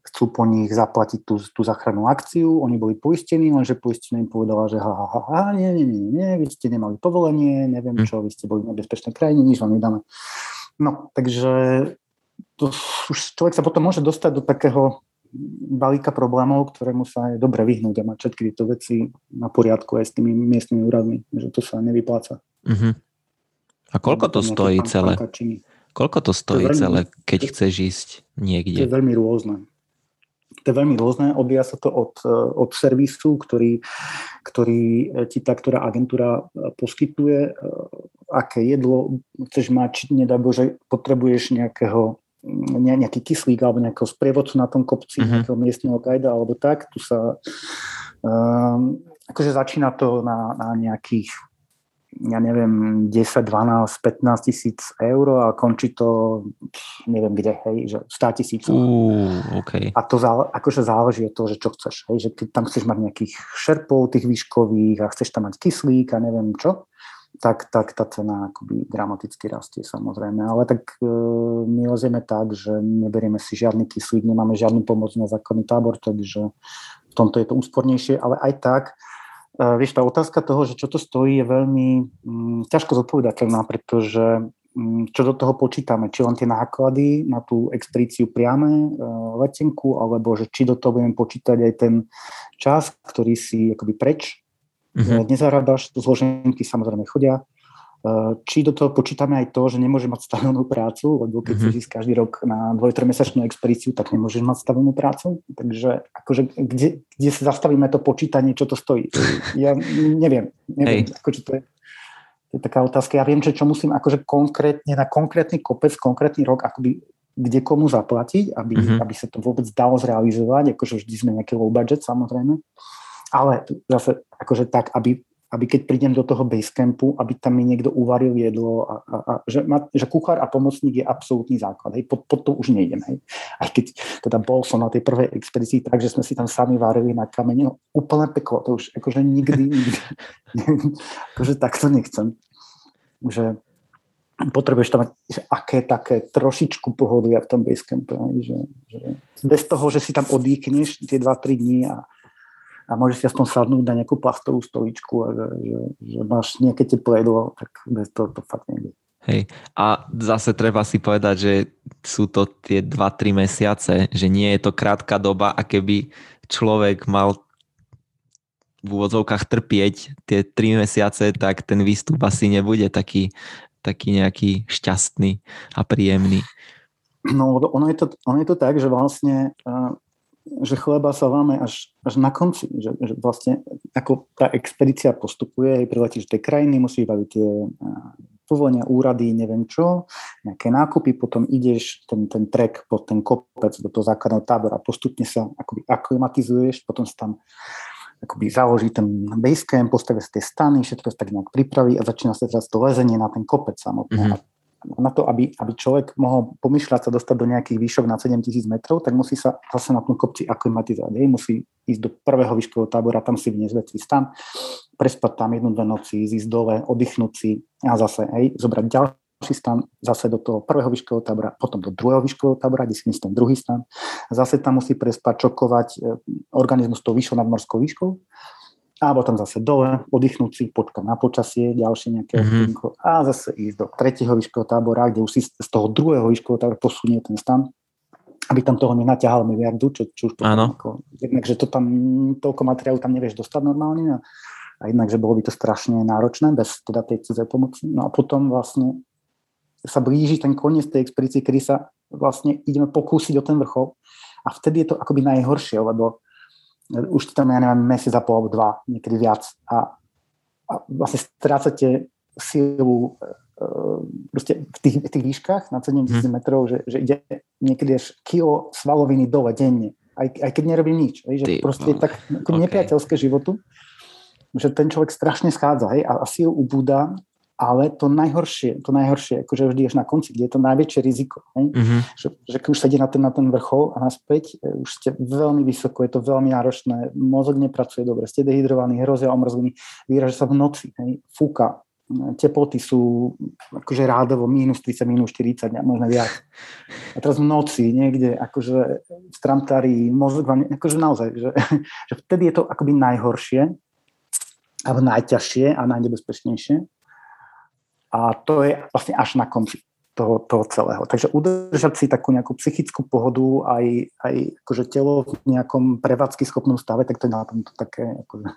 chcú po nich zaplatiť tú, tú záchrannú akciu, oni boli poistení, lenže poistenie im povedala, že ha, ha, ha, ha, nie, nie, nie, nie, vy ste nemali povolenie, neviem hm. čo, vy ste boli v nebezpečnej krajine, nič vám nedáme. No, takže to, už človek sa potom môže dostať do takého balíka problémov, ktorému sa je dobre vyhnúť a mať všetky tieto veci na poriadku aj s tými miestnymi úradmi, že to sa nevypláca. Uh-huh. A koľko to stojí celé? Koľko to stojí to veľmi, celé, keď chceš ísť niekde? To je veľmi rôzne to je veľmi rôzne, odvíja sa to od, e, od servisu, ktorý, ktorý ti tá ktorá agentúra e, poskytuje, e, aké jedlo chceš mať, či nedá Bože, potrebuješ nejakého ne, nejaký kyslík alebo nejakého sprievodcu na tom kopci, uh-huh. nejakého miestneho gajda alebo tak, tu sa um, akože začína to na, na nejakých ja neviem, 10, 12, 15 tisíc eur a končí to, neviem kde, hej, že 100 tisíc. Uh, okay. A to zále, akože záleží od toho, že čo chceš, hej, že keď tam chceš mať nejakých šerpov tých výškových a chceš tam mať kyslík a neviem čo, tak, tak tá cena akoby dramaticky rastie samozrejme. Ale tak e, my lezieme tak, že neberieme si žiadny kyslík, nemáme žiadnu pomoc na zákonný tábor, takže v tomto je to úspornejšie, ale aj tak vieš, tá otázka toho, že čo to stojí, je veľmi um, ťažko zodpovedateľná, pretože um, čo do toho počítame, či len tie náklady na tú expedíciu priame, uh, letenku, alebo že či do toho budeme počítať aj ten čas, ktorý si akoby preč. Uh-huh. Nezarábaš, zloženky samozrejme chodia, Eh, či do toho počítame aj to, že nemôže mať stabilnú prácu, lebo keď mm-hmm. ísť každý rok na dvoj-trojmesačnú expedíciu, tak nemôžeš mať stabilnú prácu. Takže akože, kde, kde sa zastavíme to počítanie, čo to stojí? Ja neviem. neviem akože to, je, to je taká otázka. Ja viem, že čo musím akože konkrétne na konkrétny kopec, konkrétny rok, akoby kde komu zaplatiť, aby, mm-hmm. aby sa to vôbec dalo zrealizovať. Akože vždy sme nejaký low budget, samozrejme. Ale zase akože tak, aby aby keď prídem do toho basecampu, aby tam mi niekto uvaril jedlo a, a, a že, ma, že kuchár a pomocník je absolútny základ. Hej, pod, pod to už nejdem. Hej. Aj keď teda bol som na tej prvej expedícii tak, že sme si tam sami varili na kamene, no, úplne peklo, to už akože nikdy, nikdy, akože takto nechcem. Že potrebuješ tam mať aké také trošičku pohodia v tom basecampe. Že, že bez toho, že si tam odýkneš tie 2-3 dní a, a môžeš si aspoň sadnúť na nejakú plastovú stoličku a že, že, že máš nejaké teplé jedlo, tak bez toho to fakt nejde. Hej. A zase treba si povedať, že sú to tie 2-3 mesiace, že nie je to krátka doba a keby človek mal v úvodzovkách trpieť tie 3 mesiace, tak ten výstup asi nebude taký, taký nejaký šťastný a príjemný. No, ono je to, ono je to tak, že vlastne uh, že chleba sa láme až, až na konci, že, že vlastne ako tá expedícia postupuje, priletíš do tej krajiny, musíš baviť tie povolenia, úrady, neviem čo, nejaké nákupy, potom ideš ten, ten trek pod ten kopec do toho základného tábora, postupne sa akoby aklimatizuješ, potom sa tam akoby založí ten basecamp, postavia sa tie stany, všetko sa tak nejak pripraví a začína sa teraz to lezenie na ten kopec samotný. Mm-hmm na to, aby, aby človek mohol pomýšľať sa dostať do nejakých výšok na 7000 metrov, tak musí sa zase na tom kopci aklimatizovať. Hej. Musí ísť do prvého výškového tábora, tam si vyniesť veci stan, prespať tam jednu, dve noci, ísť dole, oddychnúť si a zase hej, zobrať ďalší stan, zase do toho prvého výškového tábora, potom do druhého výškového tábora, kde si ten druhý stan. Zase tam musí prespať, čokovať e, organizmus tou vyššou nadmorskou výškou a potom zase dole, oddychnúť si, počkať na počasie, ďalšie nejaké mm-hmm. a zase ísť do tretieho výškového tábora, kde už si z toho druhého výškového tábora posunie ten stan, aby tam toho nenaťahal miliardu, čo, čo už ako, jednak, že to tam, toľko materiálu tam nevieš dostať normálne a, a jednak, že bolo by to strašne náročné bez teda tej cudzej pomoci. No a potom vlastne sa blíži ten koniec tej expedície, kedy sa vlastne ideme pokúsiť o ten vrchol a vtedy je to akoby najhoršie, lebo už tam, ja neviem, mesiac a pol, dva, niekedy viac. A, a vlastne strácate silu e, proste v tých, v tých výškach na 7000 hmm. metrov, že, že ide niekedy až kilo svaloviny dole denne, aj, aj keď nerobím nič. Hej, že Ty, proste je tak okay. nepriateľské životu, že ten človek strašne schádza hej, a, a síl ubúda ale to najhoršie, to najhoršie, akože vždy až na konci, kde je to najväčšie riziko. Mm-hmm. Že, že keď už sa ide na ten, na ten vrchol a naspäť, e, už ste veľmi vysoko, je to veľmi náročné, mozog nepracuje dobre, ste dehydrovaní, hrozia omrzliny, vyraža sa v noci, hej, fúka, e, teploty sú akože rádovo minus 30, minus 40, možno viac. A teraz v noci niekde akože stramtári, mozog vám, akože naozaj, že, že vtedy je to akoby najhoršie, alebo najťažšie a najnebezpečnejšie a to je vlastne až na konci toho, toho celého. Takže udržať si takú nejakú psychickú pohodu, aj, aj akože telo v nejakom prevádzky schopnom stave, tak to je na tom to také, akože,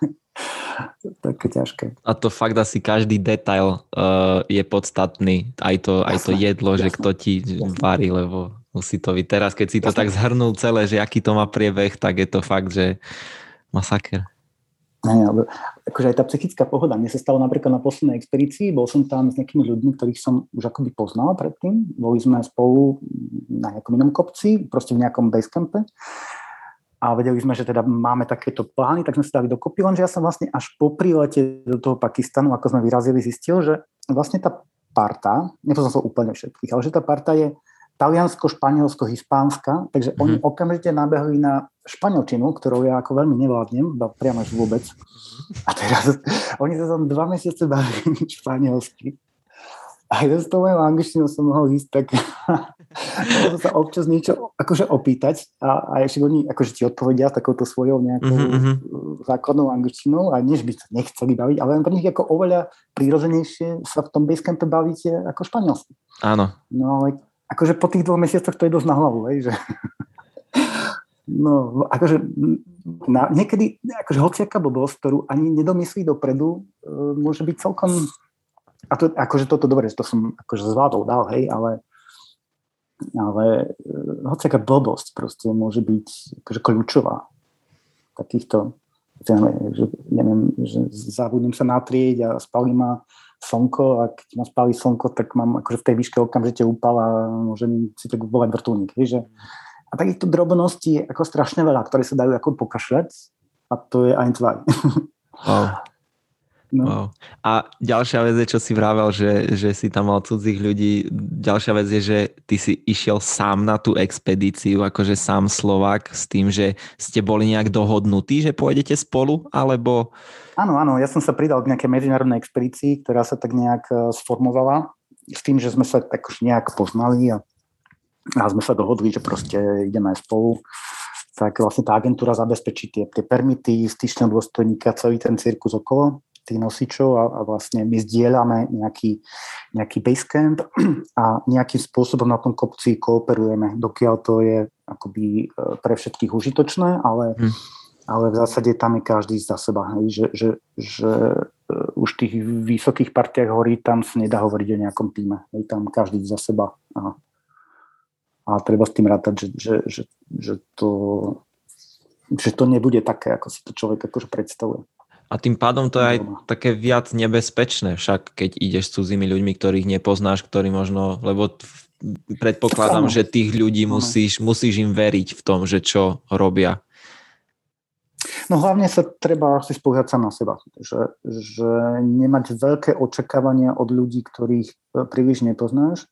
také ťažké. A to fakt asi každý detail uh, je podstatný. Aj to, jasné, aj to jedlo, jasné, že kto ti jasné. varí, lebo musí to byť. Teraz, keď si to jasné. tak zhrnul celé, že aký to má priebeh, tak je to fakt, že masaker. Ne, ale akože aj tá psychická pohoda. Mne sa stalo napríklad na poslednej expedícii, bol som tam s nejakými ľuďmi, ktorých som už akoby poznal predtým. Boli sme spolu na nejakom inom kopci, proste v nejakom basecampe. a vedeli sme, že teda máme takéto plány, tak sme sa dali dokopy, lenže ja som vlastne až po prilete do toho Pakistanu, ako sme vyrazili, zistil, že vlastne tá parta, nepoznal som úplne všetkých, ale že tá parta je Taliansko, Španielsko, Hispánska, takže mm-hmm. oni okamžite nabehli na španielčinu, ktorou ja ako veľmi nevládnem, priamo až vôbec. A teraz oni sa tam dva mesiace bavili španielsky. A ja z toho angličtinu som mohol ísť tak mohol sa občas niečo akože opýtať a, a ešte oni akože ti odpovedia takouto svojou nejakou mm-hmm. základnou angličtinou a než by sa nechceli baviť, ale pre nich ako oveľa prírodzenejšie sa v tom basecampe bavíte ako španielsky. Áno. No ale akože po tých dvoch mesiacoch to je dosť na hlavu, hej, že No, akože na, niekedy akože hociaká blbosť, ktorú ani nedomyslí dopredu, e, môže byť celkom a to, akože toto dobre, to som akože zvládol dal, hej, ale ale e, hociaká blbosť proste môže byť akože kľúčová takýchto že, neviem, že zabudnem sa natrieť a spalí ma slnko a keď ma spálí slnko, tak mám akože v tej výške okamžite upal a môžem si tak volať vrtulník. Že, a takýchto drobností je ako strašne veľa, ktoré sa dajú ako pokašľať a to je aj tvoj. Wow. No. Wow. A ďalšia vec je, čo si vravel, že, že si tam mal cudzích ľudí. Ďalšia vec je, že ty si išiel sám na tú expedíciu, akože sám Slovak, s tým, že ste boli nejak dohodnutí, že pôjdete spolu, alebo... Áno, áno, ja som sa pridal k nejakej medzinárodnej expedícii, ktorá sa tak nejak e, sformovala, s tým, že sme sa tak už nejak poznali a, a sme sa dohodli, že proste ideme aj spolu tak vlastne tá agentúra zabezpečí tie, tie permity, styčného dôstojníka, celý ten cirkus okolo tých nosičov a, a vlastne my zdieľame nejaký, nejaký basecamp a nejakým spôsobom na tom kopci kooperujeme, dokiaľ to je akoby e, pre všetkých užitočné, ale, hmm. ale v zásade tam je každý za seba. Hej, že, že, že uh, už v tých vysokých partiách horí tam sa nedá hovoriť o nejakom týme. Hej, tam každý za seba. A, a treba s tým rátať, že, že, že, že, to, že to nebude také, ako si to človek akože predstavuje. A tým pádom to je aj také viac nebezpečné, však keď ideš s cudzími ľuďmi, ktorých nepoznáš, ktorí možno, lebo predpokladám, že tých ľudí musíš, musíš im veriť v tom, že čo robia. No hlavne sa treba asi spolíhať sa na seba, že, že nemať veľké očakávania od ľudí, ktorých e, príliš nepoznáš,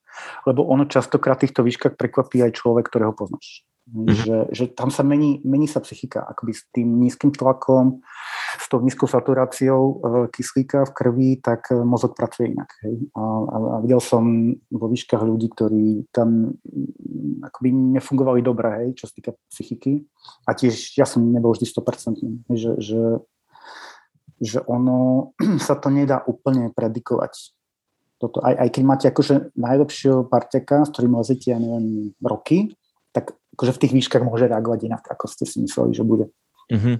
lebo ono častokrát týchto výškach prekvapí aj človek, ktorého poznáš. Mm-hmm. Že, že tam sa mení, mení sa psychika, akoby s tým nízkym tlakom, s tou nízkou saturáciou e, kyslíka v krvi, tak e, mozog pracuje inak. Hej. A, a, a videl som vo výškach ľudí, ktorí tam mm, akoby nefungovali dobre, hej, čo sa týka psychiky. A tiež ja som nebol vždy 100%, že, že, že ono sa to nedá úplne predikovať. Toto, aj, aj keď máte akože najlepšieho parteka, s ktorým lezete, ja neviem, roky, akože v tých výškach môže reagovať inak, ako ste si mysleli, že bude. Uh-huh.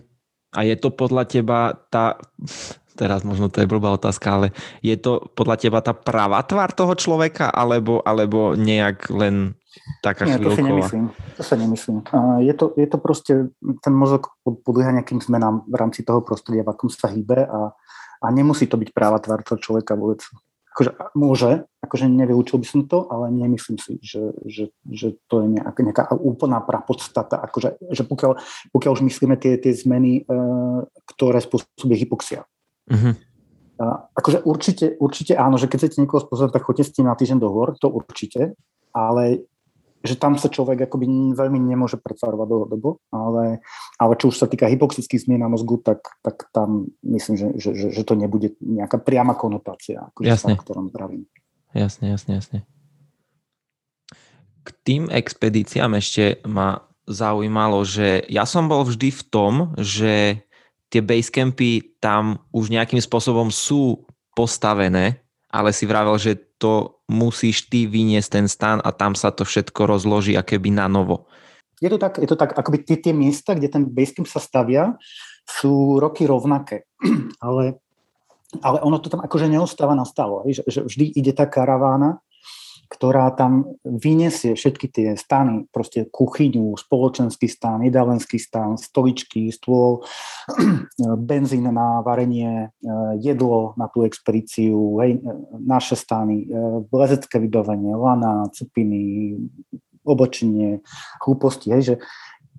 A je to podľa teba tá, teraz možno to je blbá otázka, ale je to podľa teba tá pravá tvár toho človeka, alebo, alebo nejak len taká Nie, chvíľková? to si nemyslím. To sa nemyslím. Je to, je to proste, ten mozog podlieha nejakým zmenám v rámci toho prostredia, v akom sa hýbe a, a nemusí to byť práva tvár toho človeka vôbec akože môže, akože nevylúčil by som to, ale nemyslím si, že, že, že to je nejaká, nejaká úplná prapodstata, akože, že pokiaľ, pokiaľ už myslíme tie, tie zmeny, uh, ktoré spôsobuje hypoxia. Uh-huh. A, akože určite, určite áno, že keď chcete niekoho spôsobiť, tak choďte s tým na týždeň do hor, to určite, ale že tam sa človek akoby veľmi nemôže pretvarovať dlhodobo, ale, ale čo už sa týka hypoxických zmien na mozgu, tak, tak tam myslím, že, že, že, že to nebude nejaká priama konotácia, akože jasne. sa, ktorom pravím. Jasne, jasne, jasne. K tým expedíciám ešte ma zaujímalo, že ja som bol vždy v tom, že tie basecampy tam už nejakým spôsobom sú postavené, ale si vravel, že to musíš ty vyniesť ten stan a tam sa to všetko rozloží akéby na novo. Je to tak, je to tak akoby tie, tie miesta, kde ten basecamp sa stavia, sú roky rovnaké, ale, ale ono to tam akože neostáva na stalo, že, že vždy ide tá karavána ktorá tam vyniesie všetky tie stany, proste kuchyňu, spoločenský stan, jedalenský stan, stoličky, stôl, benzín na varenie, eh, jedlo na tú expedíciu, hej, naše stany, eh, lezecké vybavenie, lana, cepiny, obočenie, hlúposti, hej, že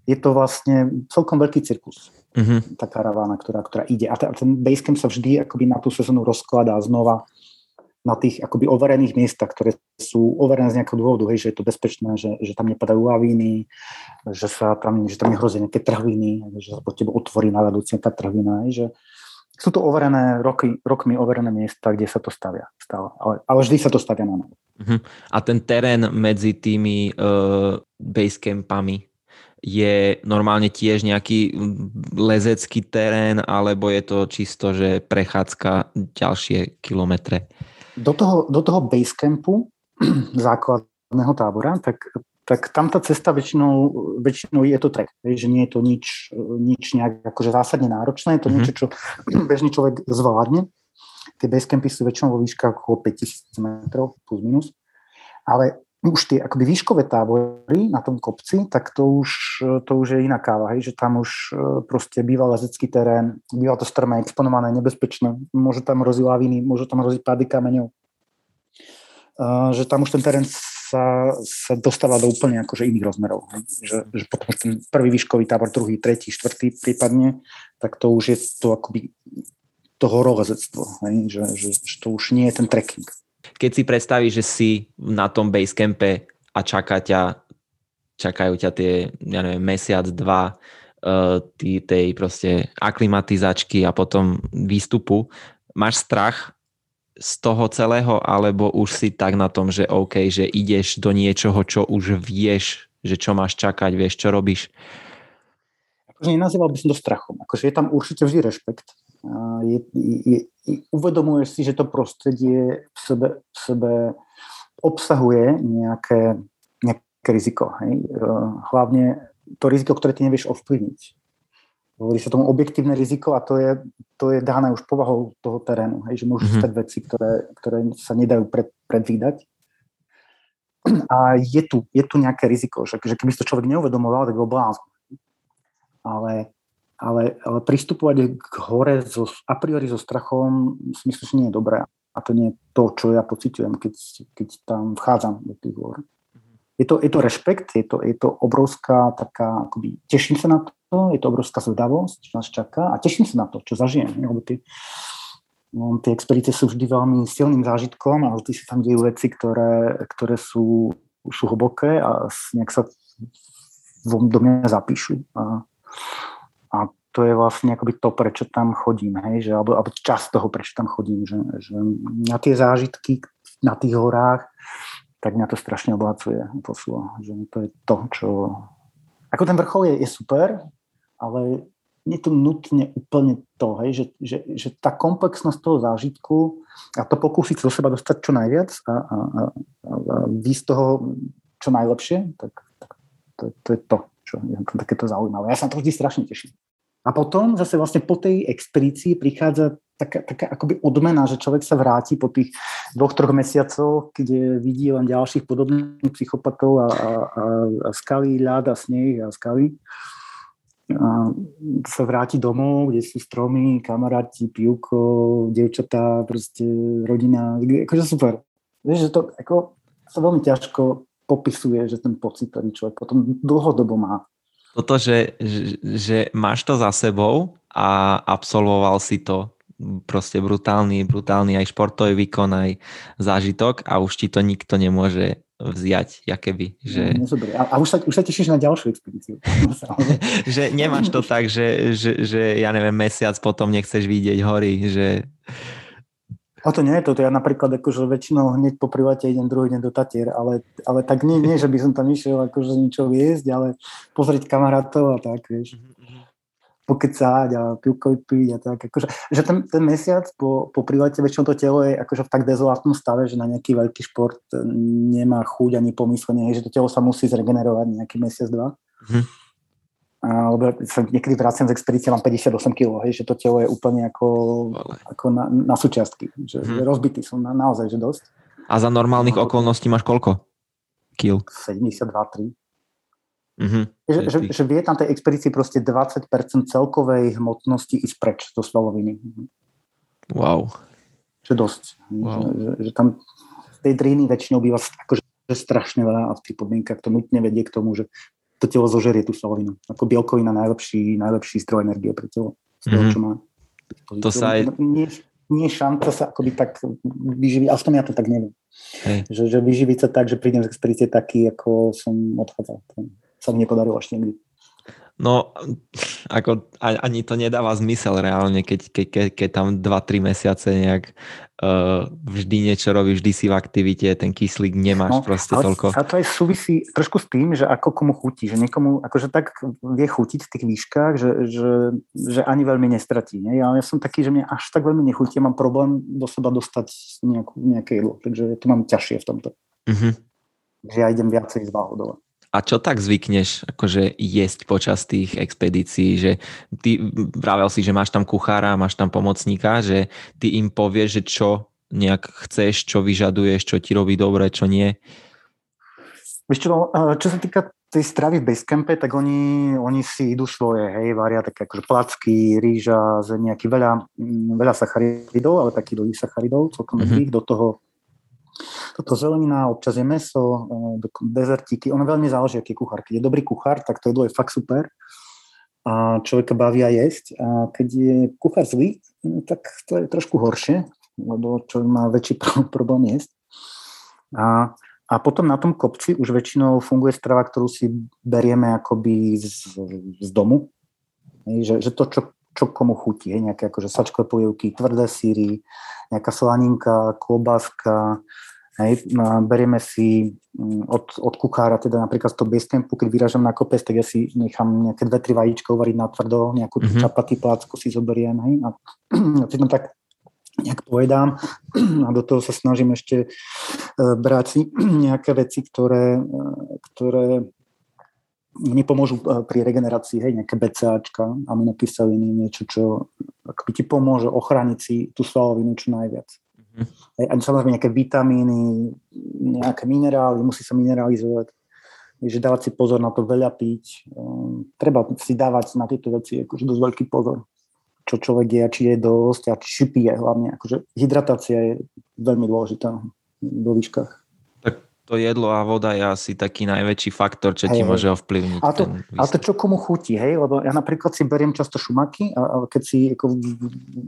je to vlastne celkom veľký cirkus. Uh-huh. Tá karavána, ktorá, ktorá ide. A ten basecamp sa vždy akoby na tú sezónu rozkladá znova na tých akoby overených miestach, ktoré sú overené z nejakého dôvodu, hej, že je to bezpečné, že, že tam nepadajú lavíny, že, sa tam, že tam nehrozí nejaké trhliny, že sa pod tebou otvorí na ľadúci nejaká trhlina, hej, že sú to overené roky, rokmi overené miesta, kde sa to stavia stále, ale, ale vždy sa to stavia na novo. Uh-huh. A ten terén medzi tými uh, basecampami je normálne tiež nejaký lezecký terén, alebo je to čisto, že prechádzka ďalšie kilometre? Do toho, do toho basecampu základného tábora, tak, tak tam tá cesta väčšinou, väčšinou je to trek, že nie je to nič, nič nejak akože zásadne náročné, je to mm-hmm. niečo, čo bežný človek zvládne. Tie basecampy sú väčšinou vo výškach okolo 5000 metrov plus minus, ale už tie akoby výškové tábory na tom kopci, tak to už, to už je iná káva, hej, že tam už e, proste býva lezecký terén, býva to strmé, exponované, nebezpečné, môže tam hroziť laviny, môže tam hroziť pády kameňov. Uh, že tam už ten terén sa, sa dostáva do úplne akože iných rozmerov. Že, že potom už ten prvý výškový tábor, druhý, tretí, štvrtý prípadne, tak to už je to akoby to horolezectvo, že, že, že to už nie je ten trekking. Keď si predstavíš, že si na tom basecampe a čaká ťa, čakajú ťa tie, ja neviem, mesiac, dva, uh, tý, tej proste aklimatizačky a potom výstupu, máš strach z toho celého, alebo už si tak na tom, že OK, že ideš do niečoho, čo už vieš, že čo máš čakať, vieš, čo robíš? Akože nenazýval by som to strachom. Akože je tam určite vždy rešpekt je, je, uvedomuješ si, že to prostredie v sebe, v sebe obsahuje nejaké, nejaké riziko. Hej? E, hlavne to riziko, ktoré ty nevieš ovplyvniť. Hovorí sa tomu objektívne riziko a to je, to je dané už povahou toho terénu, hej? že môžu mm-hmm. stať veci, ktoré, ktoré sa nedajú pred, predvídať. A je tu, je tu nejaké riziko, že, že keby si to človek neuvedomoval, tak bol blázon. Ale ale, ale pristupovať k hore so, a priori so strachom si myslím, že nie je dobré. A to nie je to, čo ja pociťujem, keď, keď tam vchádzam do tých hôr. Mhm. Je to, je to rešpekt, je to, je to obrovská taká, akoby, teším sa na to, je to obrovská zvedavosť, čo nás čaká a teším sa na to, čo zažijem. Lebo tie, no, tie expedície sú vždy veľmi silným zážitkom a vždy sa tam dejú veci, ktoré, ktoré sú, sú hlboké a nejak sa do mňa zapíšu. A to je vlastne akoby to, prečo tam chodím, hej, že, alebo, alebo čas toho, prečo tam chodím, že, že na tie zážitky na tých horách, tak mňa to strašne obohacuje, posúva, že to je to, čo... Ako ten vrchol je, je super, ale nie je to nutne úplne to, hej, že, že, že tá komplexnosť toho zážitku a to pokúsiť do seba dostať čo najviac a, a, a, a výsť toho čo najlepšie, tak, tak to, to je to, čo je to takéto zaujímavé. Ja sa to vždy strašne teším. A potom zase vlastne po tej expedícii prichádza taká, taká akoby odmena, že človek sa vráti po tých dvoch, troch mesiacoch, kde vidí len ďalších podobných psychopatov a, a, a, a skaly, ľad a sneh a skaly. A sa vráti domov, kde sú stromy, kamaráti, pivko, devčatá, proste rodina. Akože super. Vieš, že to ako, sa veľmi ťažko popisuje, že ten pocit, ktorý človek potom dlhodobo má toto, že, že, že máš to za sebou a absolvoval si to proste brutálny, brutálny aj športový výkon, aj zážitok a už ti to nikto nemôže vziať, jakéby. Že... No, no a, a už, sa, už sa tešíš na ďalšiu expedíciu. že nemáš to tak, že, že, že ja neviem, mesiac potom nechceš vidieť hory, že a to nie je to, ja napríklad akože väčšinou hneď po private idem druhý deň do Tatier, ale, ale tak nie, nie, že by som tam išiel akože niečo viesť, ale pozrieť kamarátov a tak, vieš. Pokecať a pivko piť a tak. Akože, že ten, ten mesiac po, po private väčšinou to telo je akože v tak dezolátnom stave, že na nejaký veľký šport nemá chuť ani pomyslenie, že to telo sa musí zregenerovať nejaký mesiac, dva. Mm-hmm lebo sa niekedy vraciam z expedície, mám 58 kg, hej, že to telo je úplne ako, ako na, na súčiastky, že, hmm. rozbitý som na, naozaj, že dosť. A za normálnych no, okolností máš koľko kil? 72-3. Mm-hmm. Že, že, že vie tam tej expedícii proste 20% celkovej hmotnosti ísť preč zo svaloviny. Wow. Že dosť. Wow. Že, že tam tej driny väčšinou býva akože strašne veľa a v tých podmienkach to nutne vedie k tomu, že to telo zožerie tú svalovinu. Ako bielkovina najlepší, najlepší zdroj energie pre telo. Z toho, mm-hmm. čo má. To sa aj... Nie, nie šanca sa akoby tak vyživiť, aspoň ja to tak neviem. Hej. Že, že vyživiť sa tak, že prídem z expedície taký, ako som odchádzal. To sa mi nepodarilo ešte nikdy. No, ako ani to nedáva zmysel reálne, keď, keď, keď, keď tam 2-3 mesiace nejak uh, vždy niečo robíš, vždy si v aktivite, ten kyslík nemáš no, proste ale, toľko. A to aj súvisí trošku s tým, že ako komu chutí, že niekomu akože tak vie chutiť v tých výškach, že, že, že ani veľmi nestratí. Nie? Ja, ja som taký, že mne až tak veľmi nechutí, mám problém do seba dostať nejakú, nejaké jedlo, takže to mám ťažšie v tomto. Uh-huh. Že ja idem viacej z váhou dole. A čo tak zvykneš akože jesť počas tých expedícií, že ty vravel si, že máš tam kuchára, máš tam pomocníka, že ty im povieš, že čo nejak chceš, čo vyžaduješ, čo ti robí dobre, čo nie? Vieš čo, no, čo sa týka tej stravy v Basecampe, tak oni, oni si idú svoje, hej, varia také akože placky, rýža, nejaký veľa, veľa sacharidov, ale taký dlhý sacharidov, celkom mm-hmm. do toho toto zelenina, občas je meso, e, dezertíky, ono veľmi záleží, aký je kuchár. Keď je dobrý kuchár, tak to jedlo je fakt super a človeka bavia jesť. A keď je kuchár zlý, no, tak to je trošku horšie, lebo človek má väčší problém jesť. A, a potom na tom kopci už väčšinou funguje strava, ktorú si berieme akoby z, z domu. Že, že to, čo, čo komu chutí, je nejaké akože sačkové polievky, tvrdé síry, nejaká slaninka, klobáska, Hej, berieme si od, od kuchára, teda napríklad z toho basecampu, keď vyražam na kopec, tak ja si nechám nejaké dve, tri vajíčka uvariť na tvrdo, nejakú mm-hmm. čapatý plácku si zoberiem, hej, a, a si tam tak nejak pojedám a do toho sa snažím ešte uh, brať si nejaké veci, ktoré, uh, ktoré mi pomôžu uh, pri regenerácii, hej, nejaké BCAčka, aminokyseliny, niečo, čo akoby ti pomôže ochrániť si tú svalovinu čo najviac. Mm. A samozrejme nejaké vitamíny, nejaké minerály, musí sa mineralizovať. Takže dávať si pozor na to, veľa piť. Um, treba si dávať na tieto veci akože dosť veľký pozor. Čo človek je, či je dosť a či pije hlavne. Akože hydratácia je veľmi dôležitá vo výškach. To jedlo a voda je asi taký najväčší faktor, čo hej, ti môže ovplyvniť. A to, a to čo komu chutí, hej? Lebo ja napríklad si beriem často šumaky a, a keď si ako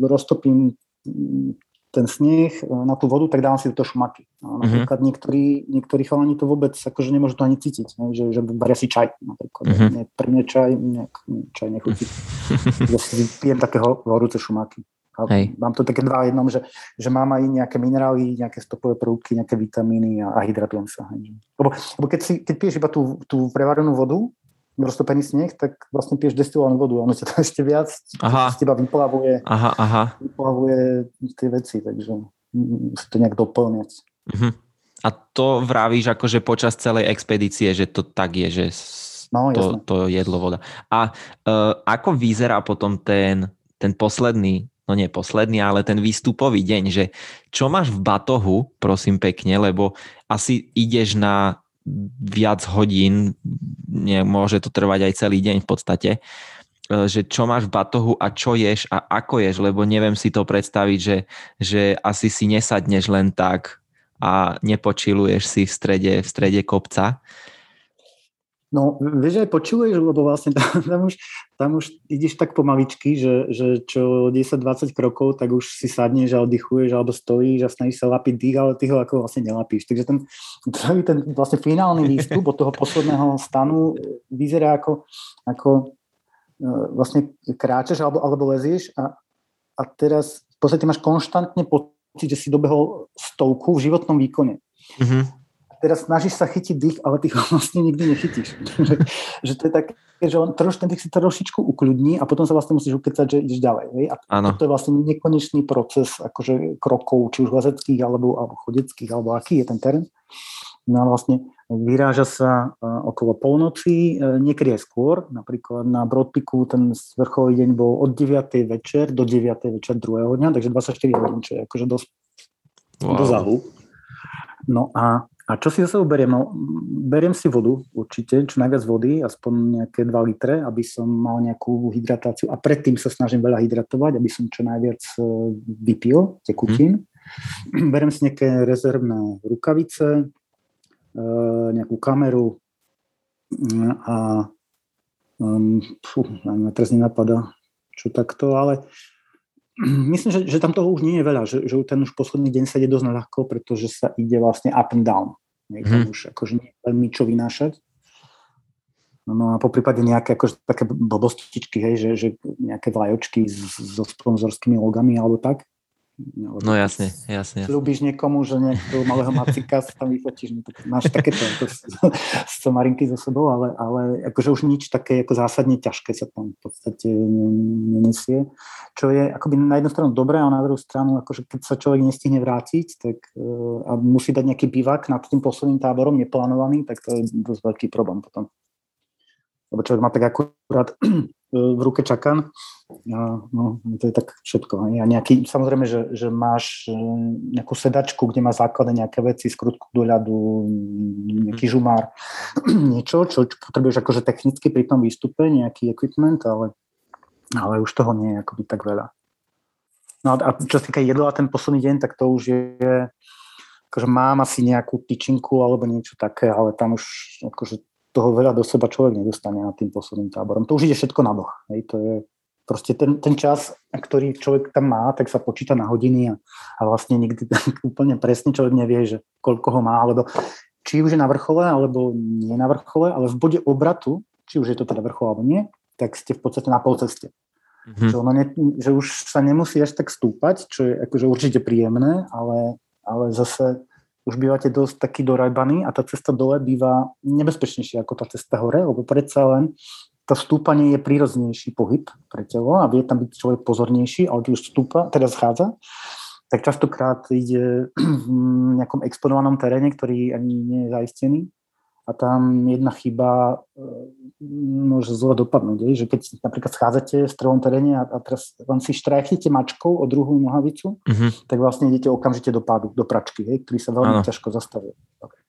roztopím ten sneh e, na tú vodu, tak dávam si to. A mhm. napríklad mm-hmm. niektorí, niektorí chalani to vôbec akože nemôžu to ani cítiť, ne? že, že varia si čaj napríklad. Mm-hmm. Ne, pre mňa čaj, nejak, čaj nechutí. ja si pijem takého horúce šumáky. A Hej. mám to také dva jednom, že, že mám aj nejaké minerály, nejaké stopové prvky, nejaké vitamíny a, a hydratujem sa. Hej. Lebo, lebo keď, si, keď piješ iba tú, tú prevarenú vodu, roztopený sneh, tak vlastne piješ destilovanú vodu. Ono ťa to ešte viac aha. z teba vyplavuje, aha, aha. vyplavuje tie veci, takže musí to nejak doplňať. Uh-huh. A to vravíš akože počas celej expedície, že to tak je, že no, to, to jedlo voda. A uh, ako vyzerá potom ten, ten posledný no nie posledný, ale ten výstupový deň, že čo máš v batohu, prosím pekne, lebo asi ideš na viac hodín, nie, môže to trvať aj celý deň v podstate, e, že čo máš v batohu a čo ješ a ako ješ, lebo neviem si to predstaviť, že, že asi si nesadneš len tak a nepočiluješ si v strede, v strede kopca. No, vieš, aj počuješ, lebo vlastne tam, tam, už, tam už ideš tak pomaličky, že, že čo 10-20 krokov, tak už si sadneš a oddychuješ, alebo stojíš a snažíš sa lapiť dých, ale ty ho ako vlastne nelapíš. Takže ten, ten vlastne finálny výstup od toho posledného stanu vyzerá ako, ako e, vlastne kráčaš alebo, alebo lezieš a, a teraz v podstate máš konštantne pocit, že si dobehol stovku v životnom výkone. Mm-hmm teraz snažíš sa chytiť dých, ale ty ho vlastne nikdy nechytíš. že, že to je tak, že on troš, ten dých si trošičku ukľudní a potom sa vlastne musíš ukecať, že ideš ďalej. Hej? A to je vlastne nekonečný proces akože krokov, či už lezeckých, alebo, alebo chodeckých, alebo aký je ten terén. No a vlastne vyráža sa uh, okolo polnoci, uh, niekedy aj skôr, napríklad na Broadpiku ten vrcholý deň bol od 9. večer do 9. večer druhého dňa, takže 24 hodín, čo je akože dosť, wow. dosť No a a čo si za sebou beriem? No, beriem si vodu určite, čo najviac vody, aspoň nejaké 2 litre, aby som mal nejakú hydratáciu a predtým sa snažím veľa hydratovať, aby som čo najviac e, vypil tekutín. Hmm. Beriem si nejaké rezervné rukavice, e, nejakú kameru, A um, pú, teraz nenapadá, čo takto, ale myslím, že, že tam toho už nie je veľa, že, že ten už posledný deň sa ide dosť ľahko, pretože sa ide vlastne up and down. Je tam mm. už akože nie veľmi čo vynášať. No a po prípade nejaké akože také blbostičky, hej, že, že nejaké vlajočky so sponzorskými logami alebo tak. No, no jasne, jasne. Ľubíš niekomu, že nejakého malého macika sa tam vyfotíš, no, tak máš takéto to, somarinky so sebou, ale, ale akože už nič také ako zásadne ťažké sa tam v podstate nenesie. Čo je akoby na jednu stranu dobré a na druhú stranu, akože keď sa človek nestihne vrátiť tak, uh, a musí dať nejaký bivak nad tým posledným táborom neplánovaný, tak to je dosť veľký problém potom lebo človek má tak akurát v ruke čakan. No, to je tak všetko. A nejaký, samozrejme, že, že máš e, nejakú sedačku, kde máš základné nejaké veci, skrutku do ľadu, nejaký žumár, niečo, čo, čo potrebuješ akože technicky pri tom výstupe, nejaký equipment, ale, ale už toho nie je akoby tak veľa. No a čo sa týka jedla ten posledný deň, tak to už je, akože mám asi nejakú tyčinku alebo niečo také, ale tam už akože toho veľa do seba človek nedostane nad tým posledným táborom. To už ide všetko na boh. Hej, to je proste ten, ten čas, ktorý človek tam má, tak sa počíta na hodiny a, a vlastne nikdy úplne presne človek nevie, že koľko ho má, alebo či už je na vrchole, alebo nie na vrchole, ale v bode obratu, či už je to teda vrchol alebo nie, tak ste v podstate na polceste. Mm-hmm. Že, ono ne, že už sa nemusí až tak stúpať, čo je akože určite príjemné, ale, ale zase už bývate dosť taký dorajbaný a tá cesta dole býva nebezpečnejšia ako tá cesta hore, lebo predsa len to stúpanie je prírodznejší pohyb pre telo a vie tam byť človek pozornejší, ale keď už stúpa, teda schádza, tak častokrát ide v nejakom exponovanom teréne, ktorý ani nie je zaistený a tam jedna chyba e, môže zle dopadnúť. Je, že keď napríklad schádzate v strelom teréne a, a teraz vám si štrajchnete mačkou o druhú nohavicu, uh-huh. tak vlastne idete okamžite do pádu, do pračky, hej, ktorý sa veľmi ano. ťažko zastavuje. Okay.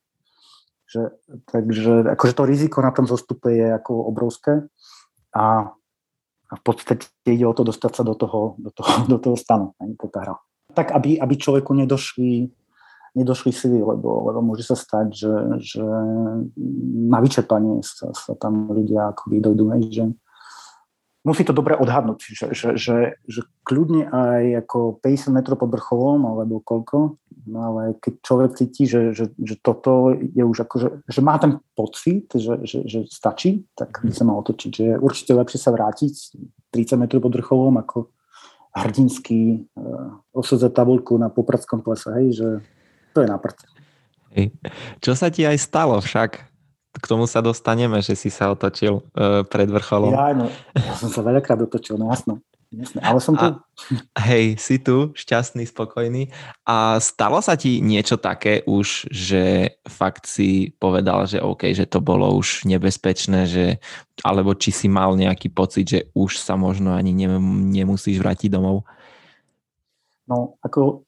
Že, takže akože to riziko na tom zostupe je ako obrovské a, a v podstate ide o to dostať sa do toho, do toho, do toho stanu, ani to tá hra. Tak, aby, aby človeku nedošli nedošli sily, lebo, lebo môže sa stať, že, že na vyčerpanie sa, sa tam ľudia akoby dojdú, že musí to dobre odhadnúť, že, že, že, že kľudne aj ako 50 metrov pod vrcholom, alebo koľko, no ale keď človek cíti, že, že, že toto je už ako, že, že má ten pocit, že, že, že stačí, tak by sa mal otočiť, že určite lepšie sa vrátiť 30 metrov pod vrcholom, ako hrdinský uh, osadzať tabulku na popradskom plese, hej, že to je na prd. Čo sa ti aj stalo však? K tomu sa dostaneme, že si sa otočil uh, pred vrcholom. Ja, no, ja som sa veľakrát otočil, no jasno. Jasne, ale som tu. A, hej, si tu, šťastný, spokojný. A stalo sa ti niečo také už, že fakt si povedal, že OK, že to bolo už nebezpečné, že, alebo či si mal nejaký pocit, že už sa možno ani nemusíš vrátiť domov? No, ako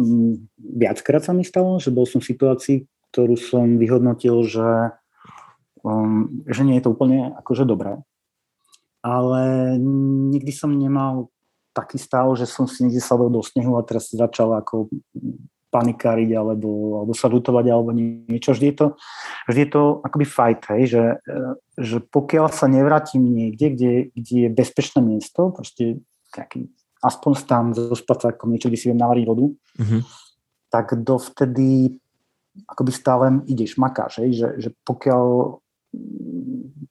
viackrát sa mi stalo, že bol som v situácii, ktorú som vyhodnotil, že, um, že nie je to úplne akože dobré. Ale nikdy som nemal taký stav, že som si niekde sadol do snehu a teraz začal ako panikáriť alebo, alebo sa lutovať alebo niečo. Vždy je to, vždy je to akoby fight, hej, že, že pokiaľ sa nevrátim niekde, kde, kde je bezpečné miesto, proste nejaký aspoň tam so spacákom niečo, kde si viem navariť vodu, mm-hmm. tak dovtedy akoby stále ideš, makáš, hej, že, že pokiaľ,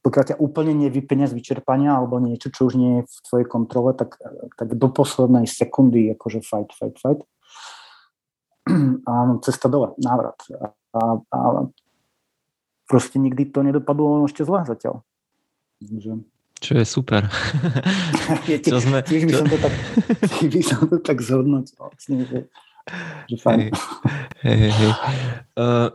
pokiaľ ťa úplne nevypenia z vyčerpania alebo niečo, čo už nie je v tvojej kontrole, tak, tak do poslednej sekundy akože fight, fight, fight. A cesta dole, návrat. A, a proste nikdy to nedopadlo ešte zle zatiaľ. Takže čo je super. čo sme, tiež by som to tak, by som to tak zhodnotil. Vlastne, že, že fajn. Hey, hey, hey. Uh,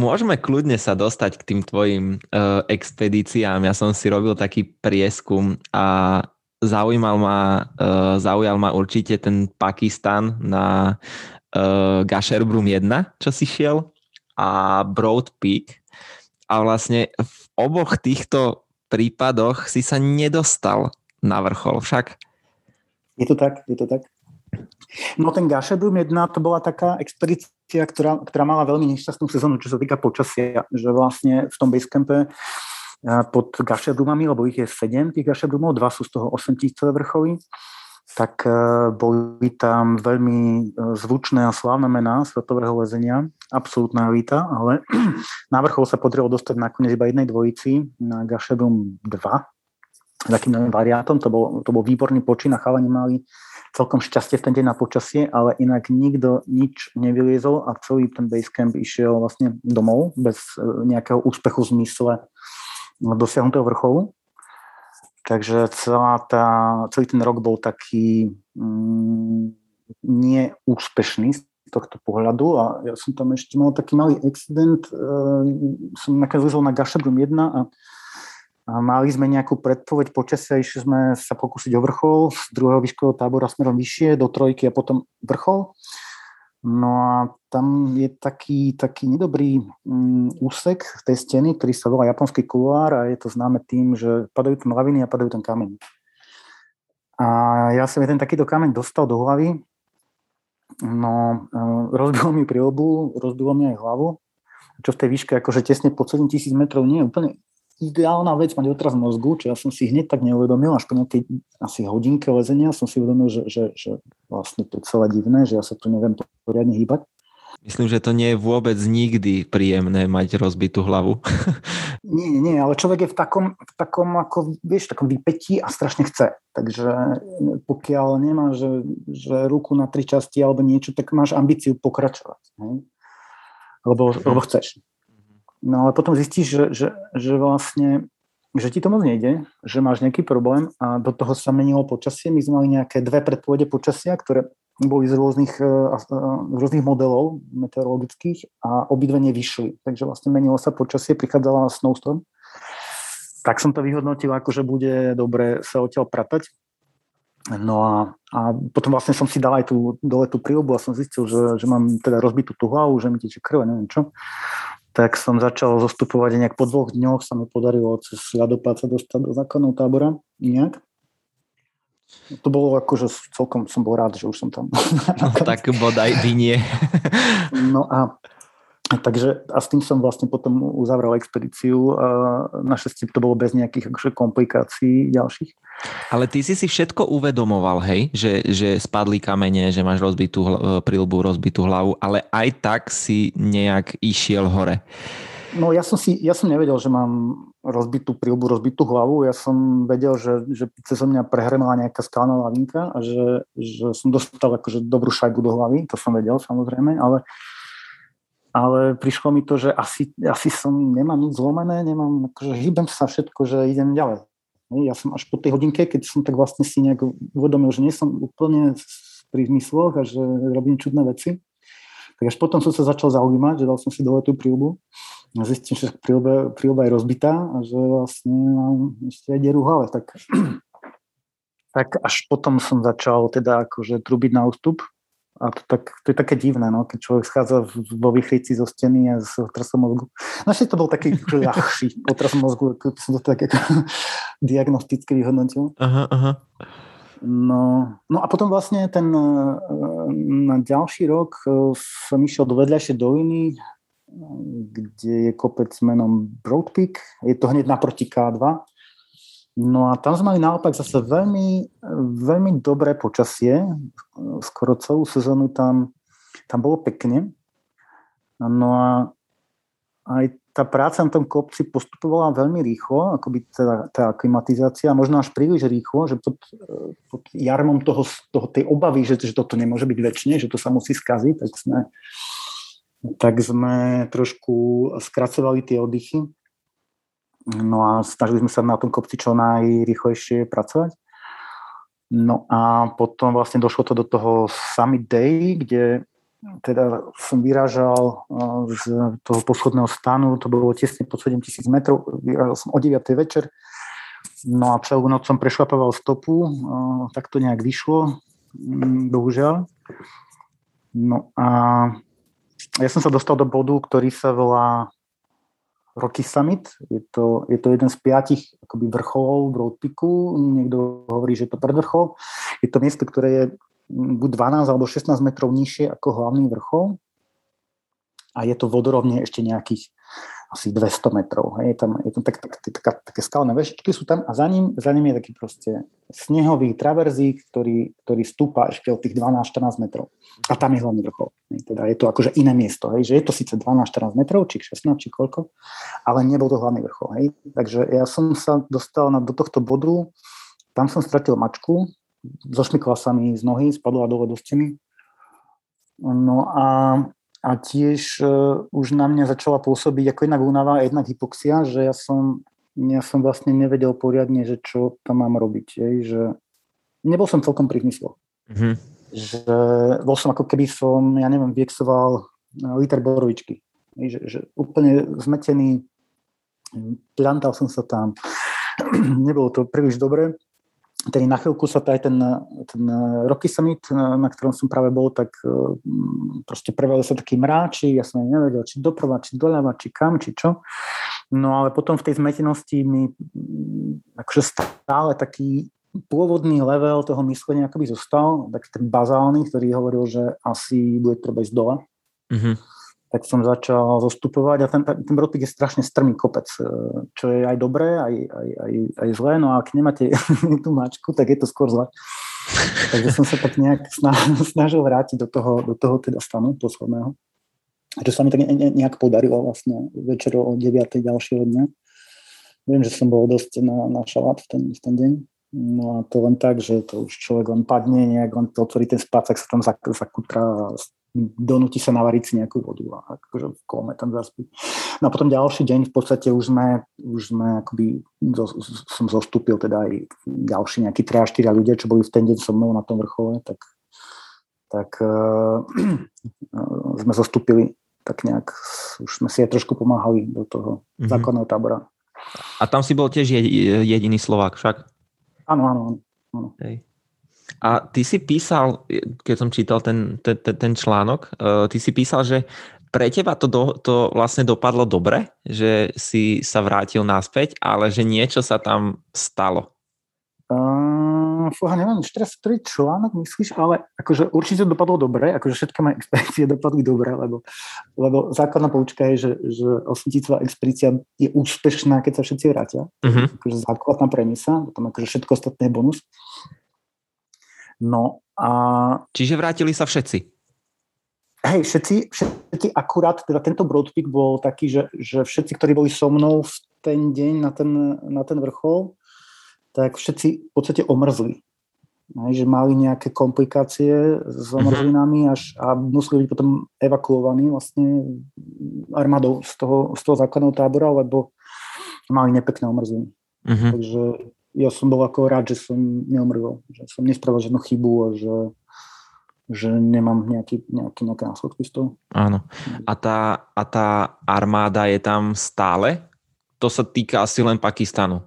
môžeme kľudne sa dostať k tým tvojim uh, expedíciám. Ja som si robil taký prieskum a zaujímal ma, uh, zaujal ma určite ten Pakistan na uh, Gasherbrum 1, čo si šiel a Broad Peak. A vlastne v oboch týchto prípadoch si sa nedostal na vrchol však. Je to tak, je to tak. No ten Gašebum 1 to bola taká expedícia ktorá, ktorá mala veľmi nešťastnú sezónu, čo sa týka počasia, že vlastne v tom basecampe pod Gašebrumami, lebo ich je 7 tých Gašebrumov, dva sú z toho 8 tisícové vrchovy, tak e, boli tam veľmi e, zvučné a slávne mená svetového lezenia, absolútna elita, ale na vrchol sa podarilo dostať nakoniec iba jednej dvojici na Gašebrum 2, takým novým variantom, to bol, to bol výborný počin a chalani mali celkom šťastie v ten deň na počasie, ale inak nikto nič nevyliezol a celý ten basecamp išiel vlastne domov bez e, nejakého úspechu v zmysle dosiahnutého vrcholu. Takže celá tá, celý ten rok bol taký mm, neúspešný z tohto pohľadu a ja som tam ešte mal taký malý accident, e, som nakazil na Gašebrum 1 a, a mali sme nejakú predpoveď počasia, išli sme sa pokúsiť o vrchol z druhého výškového tábora smerom vyššie do trojky a potom vrchol. No a tam je taký, taký nedobrý um, úsek tej steny, ktorý sa volá japonský kuluár a je to známe tým, že padajú tam laviny a padajú tam kameň. A ja som jeden takýto kameň dostal do hlavy, no uh, rozbilo mi obu, rozbilo mi aj hlavu, čo v tej výške akože tesne pod 7000 metrov nie je úplne ideálna vec mať otraz mozgu, čo ja som si hneď tak neuvedomil, až po nejakej asi hodinke lezenia som si uvedomil, že, že, že vlastne to je celé divné, že ja sa tu neviem poriadne hýbať. Myslím, že to nie je vôbec nikdy príjemné mať rozbitú hlavu. nie, nie, ale človek je v takom, v takom ako, vieš, takom vypetí a strašne chce. Takže pokiaľ nemá, že, že ruku na tri časti alebo niečo, tak máš ambíciu pokračovať. Ne? Lebo, lebo chceš. No ale potom zistíš, že, že, že vlastne že ti to moc nejde, že máš nejaký problém a do toho sa menilo počasie. My sme mali nejaké dve predpovede počasia, ktoré boli z rôznych, e, z rôznych modelov meteorologických a obidve nevyšli. Takže vlastne menilo sa počasie, prichádzala snowstorm. Tak som to vyhodnotil, ako že bude dobre sa odtiaľ pratať. No a, a potom vlastne som si dal aj tú, dole tú príľubu a som zistil, že, že mám teda rozbitú tú hlavu, že mi tečie krv, neviem čo tak som začal zostupovať nejak po dvoch dňoch sa mi podarilo cez ľadopád sa dostať do základného tábora nejak. To bolo ako, že celkom som bol rád, že už som tam. No, tak bodaj by nie. no a Takže a s tým som vlastne potom uzavrel expedíciu našťastie to bolo bez nejakých akože, komplikácií ďalších. Ale ty si si všetko uvedomoval, hej, že, že spadli kamene, že máš rozbitú prilbu, rozbitú hlavu, ale aj tak si nejak išiel hore. No ja som, si, ja som nevedel, že mám rozbitú prilbu, rozbitú hlavu. Ja som vedel, že, že cez mňa prehrmela nejaká skalná lavinka a že, že som dostal akože dobrú šajbu do hlavy. To som vedel samozrejme, ale ale prišlo mi to, že asi, asi som, nemám nič zlomené, nemám, akože hýbem sa všetko, že idem ďalej. Ja som až po tej hodinke, keď som tak vlastne si nejak uvedomil, že nie som úplne pri zmysloch a že robím čudné veci, tak až potom som sa začal zaujímať, že dal som si dole tú príľbu a zistím, že príľba, je rozbitá a že vlastne mám ešte aj dieru hlave. Tak, tak až potom som začal teda akože trubiť na ústup a to, tak, to je také divné, no, keď človek schádza vo vychlici zo steny a z otrasom mozgu. Našli to bol taký ľahší otras mozgu, keď som to tak ako diagnosticky vyhodnotil. Aha, aha. No, no a potom vlastne ten e, na ďalší rok e, som išiel do vedľajšej doliny, kde je kopec menom Broad Peak. Je to hneď naproti K2 No a tam sme mali naopak zase veľmi, veľmi dobré počasie. Skoro celú sezónu tam, tam bolo pekne. No a aj tá práca na tom kopci postupovala veľmi rýchlo, akoby tá, tá klimatizácia, možno až príliš rýchlo, že pod, pod jarmom toho, toho, tej obavy, že, že toto nemôže byť väčšine, že to sa musí skaziť, tak sme, tak sme trošku skracovali tie oddychy. No a snažili sme sa na tom kopci čo najrychlejšie pracovať. No a potom vlastne došlo to do toho Summit Day, kde teda som vyrážal z toho poschodného stanu, to bolo tesne pod 7000 metrov, vyrážal som o 9. večer, no a celú noc som prešlapoval stopu, tak to nejak vyšlo, mm, bohužiaľ. No a ja som sa dostal do bodu, ktorý sa volá Rocky Summit. Je to, je to jeden z piatich akoby vrcholov v Roadpiku. Niekto hovorí, že je to predvrchol. Je to miesto, ktoré je buď 12 alebo 16 metrov nižšie ako hlavný vrchol. a je to vodorovne ešte nejakých asi 200 metrov. Hej. Je tam, je tam tak, tak, tak, také skalné veštičky sú tam a za ním, za ním je taký proste snehový traverzík, ktorý, ktorý stúpa ešte od tých 12-14 metrov. A tam je hlavný vrchol. Teda je to akože iné miesto. Hej. Že je to síce 12-14 metrov, či 16, či koľko, ale nebol to hlavný vrchol. Hej. Takže ja som sa dostal na, do tohto bodu, tam som stratil mačku, zošmykla sa mi z nohy, spadla dole do steny. No a a tiež uh, už na mňa začala pôsobiť ako jednak únava a jednak hypoxia, že ja som, ja som vlastne nevedel poriadne, že čo tam mám robiť. Jej, že nebol som celkom pri. Mm-hmm. Že bol som ako keby som, ja neviem, viexoval eh, liter borovičky. Jej, že, že úplne zmetený, plantal som sa tam, nebolo to príliš dobre tedy na chvíľku sa aj ten, ten Rocky Summit, na ktorom som práve bol, tak mm, proste prevalil sa taký mráči, ja som nevedel, či doprava, či doľava, či kam, či čo. No ale potom v tej zmetenosti mi mm, akože stále taký pôvodný level toho myslenia akoby zostal, taký ten bazálny, ktorý hovoril, že asi bude treba ísť dole. Mm-hmm tak som začal zostupovať a ten, ten Brodpík je strašne strmý kopec, e, čo je aj dobré, aj, aj, aj, aj zlé, no a ak nemáte tú mačku, tak je to skôr zle. Takže som sa tak nejak snažil vrátiť do toho, do toho teda stanu posledného. Čo sa mi tak nejak podarilo vlastne večer o 9. ďalšieho dňa. Viem, že som bol dosť na, na šalát v ten, v ten deň. No a to len tak, že to už človek len padne, nejak len to otvorí ten spacak, sa tam zakutrá donúti sa navariť si nejakú vodu a akože v kome tam zaspí. No a potom ďalší deň v podstate už sme, už sme akoby, zo, som zostúpil teda aj ďalší nejakí 3 4 ľudia, čo boli v ten deň so mnou na tom vrchole, tak, tak uh, sme zostúpili tak nejak, už sme si aj trošku pomáhali do toho mm-hmm. základného tábora. A tam si bol tiež jediný Slovák však? Áno, áno, áno. Hej. A ty si písal, keď som čítal ten, ten, ten článok, uh, ty si písal, že pre teba to, do, to vlastne dopadlo dobre, že si sa vrátil naspäť, ale že niečo sa tam stalo. Uh, fúha, neviem, teraz ktorý článok myslíš, ale akože určite dopadlo dobre, akože všetky moje expedície dopadli dobre, lebo, lebo základná poučka je, že, že osvíticová expedícia je úspešná, keď sa všetci vrátia. Uh-huh. Akože základná premisa, potom akože všetko ostatné je bonus. No a... Čiže vrátili sa všetci? Hej, všetci, všetci akurát, teda tento Broadpeak bol taký, že, že všetci, ktorí boli so mnou v ten deň na ten, na ten vrchol, tak všetci v podstate omrzli. Hej, že mali nejaké komplikácie s mhm. omrzlinami až, a museli byť potom evakuovaní vlastne armádou z toho, z toho základného tábora, lebo mali nepekné omrzliny. Uh-huh. Takže ja som bol ako rád, že som neumrel, že som nespravil žiadnu chybu a že, že nemám nejaký, nejaký, nejaké následky z toho. Áno. A tá, a tá armáda je tam stále? To sa týka asi len Pakistanu.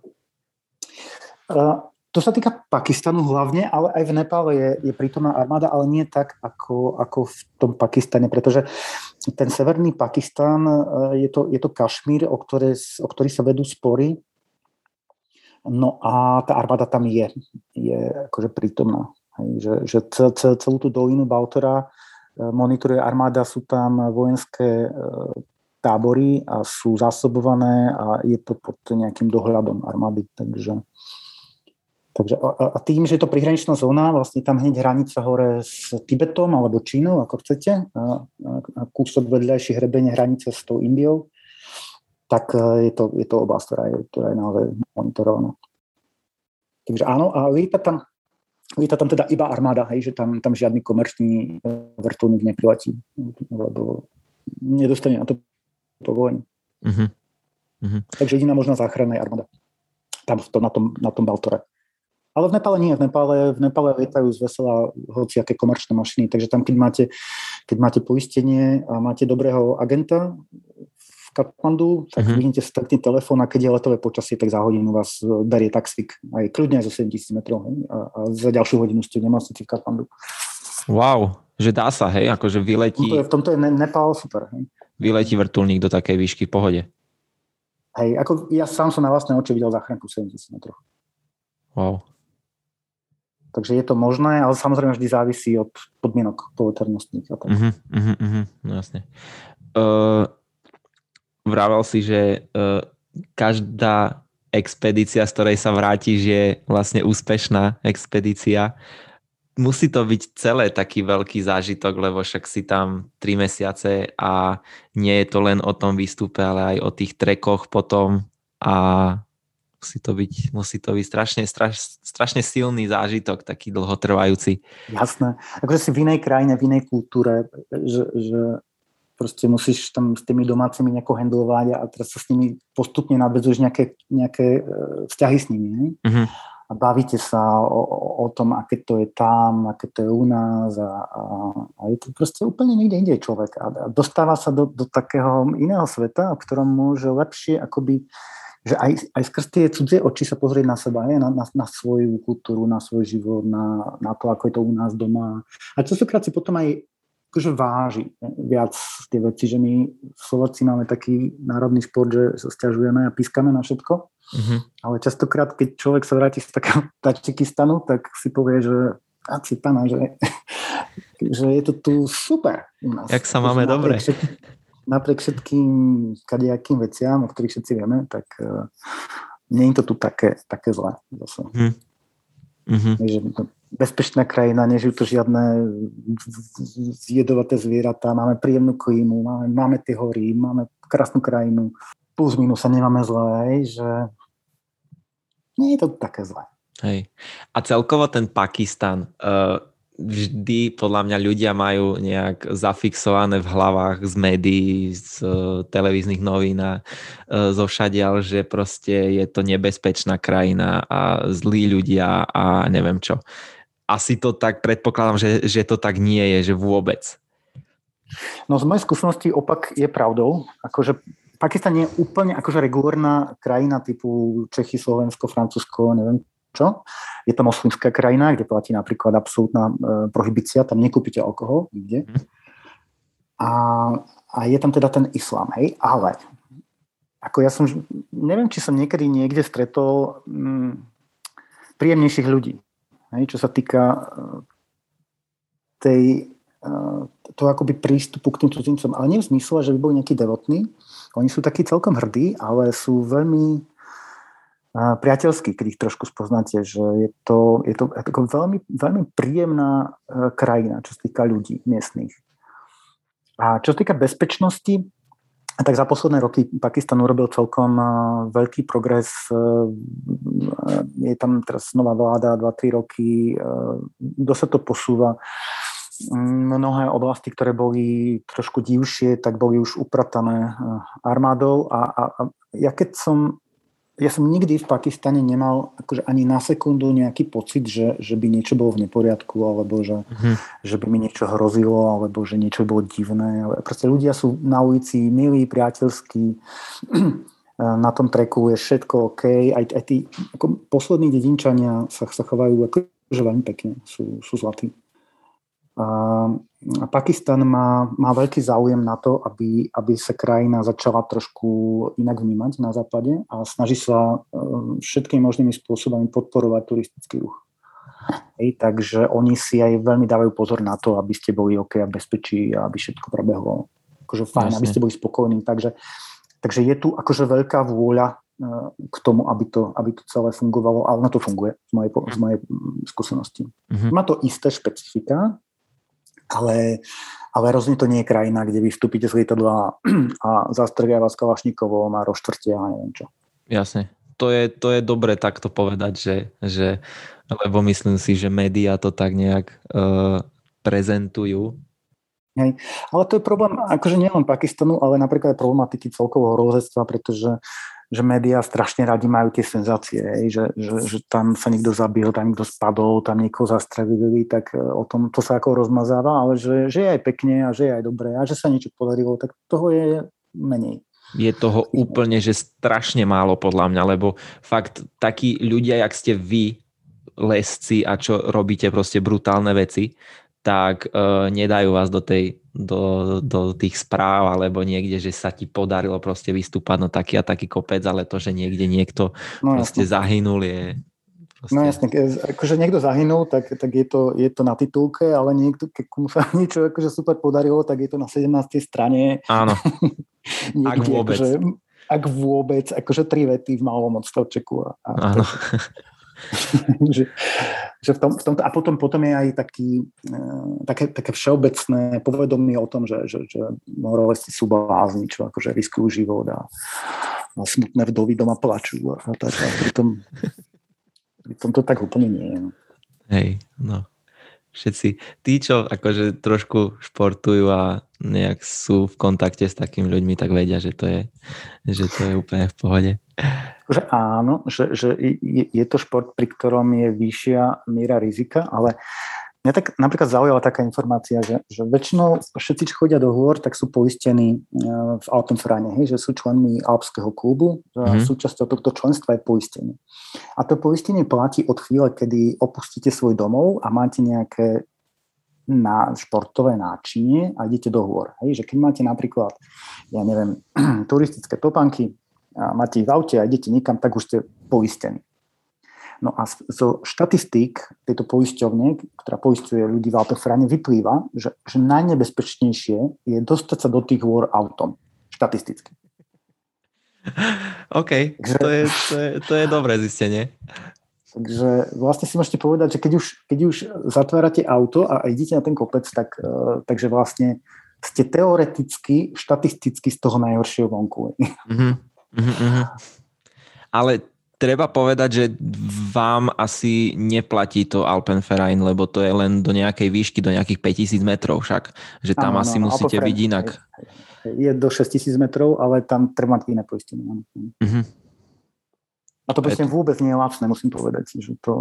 Uh, to sa týka Pakistanu hlavne, ale aj v Nepále je, je prítomná armáda, ale nie tak ako, ako v tom Pakistane, pretože ten severný Pakistan je to, je to Kašmír, o, ktoré, o ktorý sa vedú spory No a tá armáda tam je, je akože prítomná. Hej, že, že cel, cel, celú tú dolinu Bautora e, monitoruje armáda, sú tam vojenské e, tábory a sú zásobované a je to pod nejakým dohľadom armády. Takže, takže a, tým, že je to prihraničná zóna, vlastne tam hneď hranica hore s Tibetom alebo Čínou, ako chcete, a kúsok vedľajší hrebenie hranice s tou Indiou, tak e, je to, je to oblasť, ktorá je, ktorá je naozaj monitorovaná. Takže áno, a lieta tam, lieta tam teda iba armáda, hej, že tam, tam žiadny komerčný e, vrtulník nepriletí, lebo nedostane na to povolenie. Uh-huh. Uh-huh. Takže jediná možná záchrana je armáda. Tam to, na, tom, na tom Baltore. Ale v Nepále nie, v Nepále, v Nepále lietajú z vesela hociaké komerčné mašiny, takže tam, keď máte, keď máte poistenie a máte dobrého agenta Katmandu, tak uh-huh. vyhnete stretný telefón a keď je letové počasie, tak za hodinu vás e, berie taxík. Aj kľudne aj zo 7000 metrov. A, a za ďalšiu hodinu ste v nemocnici v Katmandu. Wow, že dá sa, hej? Akože vyletí... V tomto je, v tomto je Nepal super. Hej? Vyletí vrtulník do takej výšky v pohode. Hej, ako ja sám som na vlastné oči videl záchranku 70 metrov. Wow. Takže je to možné, ale samozrejme vždy závisí od podmienok poveternostných. Uh-huh, uh-huh, uh-huh, no jasne. uh, vravel si, že uh, každá expedícia, z ktorej sa vrátiš, je vlastne úspešná expedícia. Musí to byť celé taký veľký zážitok, lebo však si tam 3 mesiace a nie je to len o tom výstupe, ale aj o tých trekoch potom a musí to byť, musí to byť strašne, straš, strašne silný zážitok, taký dlhotrvajúci. Jasné. Akože si v inej krajine, v inej kultúre, že, že proste musíš tam s tými domácimi nejako handlovať a teraz sa s nimi postupne nabezuješ nejaké, nejaké e, vzťahy s nimi. Ne? Uh-huh. A bavíte sa o, o, o tom, aké to je tam, aké to je u nás a, a, a je to proste úplne niekde inde človek. A, a dostáva sa do, do takého iného sveta, v ktorom môže lepšie akoby že aj, aj skrz tie cudzie oči sa pozrieť na seba, na, na, na svoju kultúru, na svoj život, na, na to, ako je to u nás doma. A častokrát si potom aj akože váži viac tie veci, že my Slováci máme taký národný šport, že sa stiažujeme a pískame na všetko. Mm-hmm. Ale častokrát, keď človek sa vráti z takého Tačikistanu, tak si povie, že a si pana, že, že je to tu super u nás. Jak sa máme dobre. Všetkým, napriek všetkým kadejakým veciam, o ktorých všetci vieme, tak uh, nie je to tu také, také zlé. Zase. Mm. Mm-hmm. Že bezpečná krajina, nežijú tu žiadne zjedovaté zvieratá, máme príjemnú klímu, máme, máme tie hory, máme krásnu krajinu, plus minus sa nemáme zlé, že nie je to také zlé. Hej. A celkovo ten Pakistan, uh, vždy podľa mňa ľudia majú nejak zafixované v hlavách z médií, z uh, televíznych novín a uh, zo všadiaľ, že proste je to nebezpečná krajina a zlí ľudia a neviem čo asi to tak predpokladám, že, že to tak nie je, že vôbec. No z mojej skúsenosti opak je pravdou. Akože Pakistan je úplne akože regulárna krajina typu Čechy, Slovensko, Francúzsko, neviem čo. Je to moslimská krajina, kde platí napríklad absolútna e, prohibícia, tam nekúpite alkohol nikde. Mhm. A, a je tam teda ten islám, hej, ale ako ja som, neviem, či som niekedy niekde stretol mm, príjemnejších ľudí. Hej, čo sa týka e, tej, e, toho akoby prístupu k tým cudzincom. Ale nie v zmysle, že by boli nejakí devotní. Oni sú takí celkom hrdí, ale sú veľmi e, priateľskí, keď ich trošku spoznáte, že je to, je to ako veľmi, veľmi príjemná krajina, čo sa týka ľudí miestných. A čo sa týka bezpečnosti, tak za posledné roky Pakistan urobil celkom veľký progres. E, je tam teraz nová vláda, 2-3 roky, dosť sa to posúva. Mnohé oblasti, ktoré boli trošku divšie, tak boli už upratané armádou a, a, a ja keď som ja som nikdy v Pakistane nemal akože ani na sekundu nejaký pocit, že, že by niečo bolo v neporiadku, alebo že, mm. že by mi niečo hrozilo, alebo že niečo bolo divné. Proste ľudia sú na ulici milí, priateľskí, na tom treku je všetko OK. Aj, aj tí ako poslední dedinčania sa, sa chovajú akože veľmi pekne, sú, sú zlatí. A Pakistan má, má veľký záujem na to, aby, aby sa krajina začala trošku inak vnímať na západe a snaží sa e, všetkými možnými spôsobami podporovať turistický ruch. Hej, takže oni si aj veľmi dávajú pozor na to, aby ste boli OK a bezpečí a aby všetko prebehlo akože fajn, Jasne. aby ste boli spokojní. Takže, takže je tu akože veľká vôľa e, k tomu, aby to, aby to celé fungovalo a ono to funguje z mojej, z mojej skúsenosti. Mm-hmm. Má to isté špecifika, ale, ale rozhodne to nie je krajina, kde vy vstúpite z lietadla a zastrvia vás kalašníkovom a roštvrtia a neviem čo. Jasne. To je, to je dobre takto povedať, že, že lebo myslím si, že médiá to tak nejak uh, prezentujú. Hej. Ale to je problém akože nielen Pakistanu, ale napríklad aj problematiky celkového rozhodstva, pretože že médiá strašne radi majú tie senzácie, že, že, že tam sa niekto zabil, tam niekto spadol, tam niekoho zastrelili, tak e, o tom to sa ako rozmazáva, ale že, že je aj pekne a že je aj dobré a že sa niečo podarilo, tak toho je menej. Je toho úplne, že strašne málo podľa mňa, lebo fakt takí ľudia, jak ste vy, lesci a čo robíte proste brutálne veci, tak uh, nedajú vás do, tej, do, do tých správ alebo niekde, že sa ti podarilo proste vystúpať na taký a taký kopec, ale to, že niekde niekto no, proste jasno. zahynul je No jasne, akože niekto zahynul, tak, tak je, to, je to na titulke, ale niekto, keď komu sa niečo akože super podarilo, tak je to na 17. strane. Áno, ak vôbec. Akože, ak vôbec, akože tri vety v malom odstavčeku. A, a Áno. že, že v tom, v tomto, a potom, potom je aj taký, e, také, také všeobecné povedomie o tom, že, že, že moralisti sú blázni, čo akože riskujú život a, a smutné vdovy doma plačú a tak. A pritom, pritom to tak úplne nie je. No. Hej, no všetci, tí, čo akože trošku športujú a nejak sú v kontakte s takými ľuďmi, tak vedia, že to je, že to je úplne v pohode. Že áno, že, že je, je to šport, pri ktorom je vyššia miera rizika, ale Mňa tak napríklad zaujala taká informácia, že, že väčšinou všetci, čo chodia do hôr, tak sú poistení e, v Alpenvereine, hej, že sú členmi Alpského klubu, mm-hmm. súčasťou tohto členstva je poistenie. A to poistenie platí od chvíle, kedy opustíte svoj domov a máte nejaké na športové náčinie a idete do hôr. Hej, že keď máte napríklad, ja neviem, turistické topanky, a máte ich v aute a idete nikam, tak už ste poistení. No a zo štatistík tejto poisťovne, ktorá poistuje ľudí v Alpefrane, vyplýva, že, že najnebezpečnejšie je dostať sa do tých hôr autom. Štatisticky. OK, Takže, to, je, to, je, to je dobré zistenie. Takže vlastne si môžete povedať, že keď už, keď už zatvárate auto a idete na ten kopec, tak, uh, takže vlastne ste teoreticky, štatisticky z toho najhoršieho vonku. Mm-hmm. Mm-hmm. Ale treba povedať, že vám asi neplatí to Alpenverein, lebo to je len do nejakej výšky, do nejakých 5000 metrov však. Že tam ano, asi ano, musíte byť inak. Je, je do 6000 metrov, ale tam treba mať iné poistenie. Uh-huh. A to poistenie vôbec nie je lacné, musím povedať. Že to,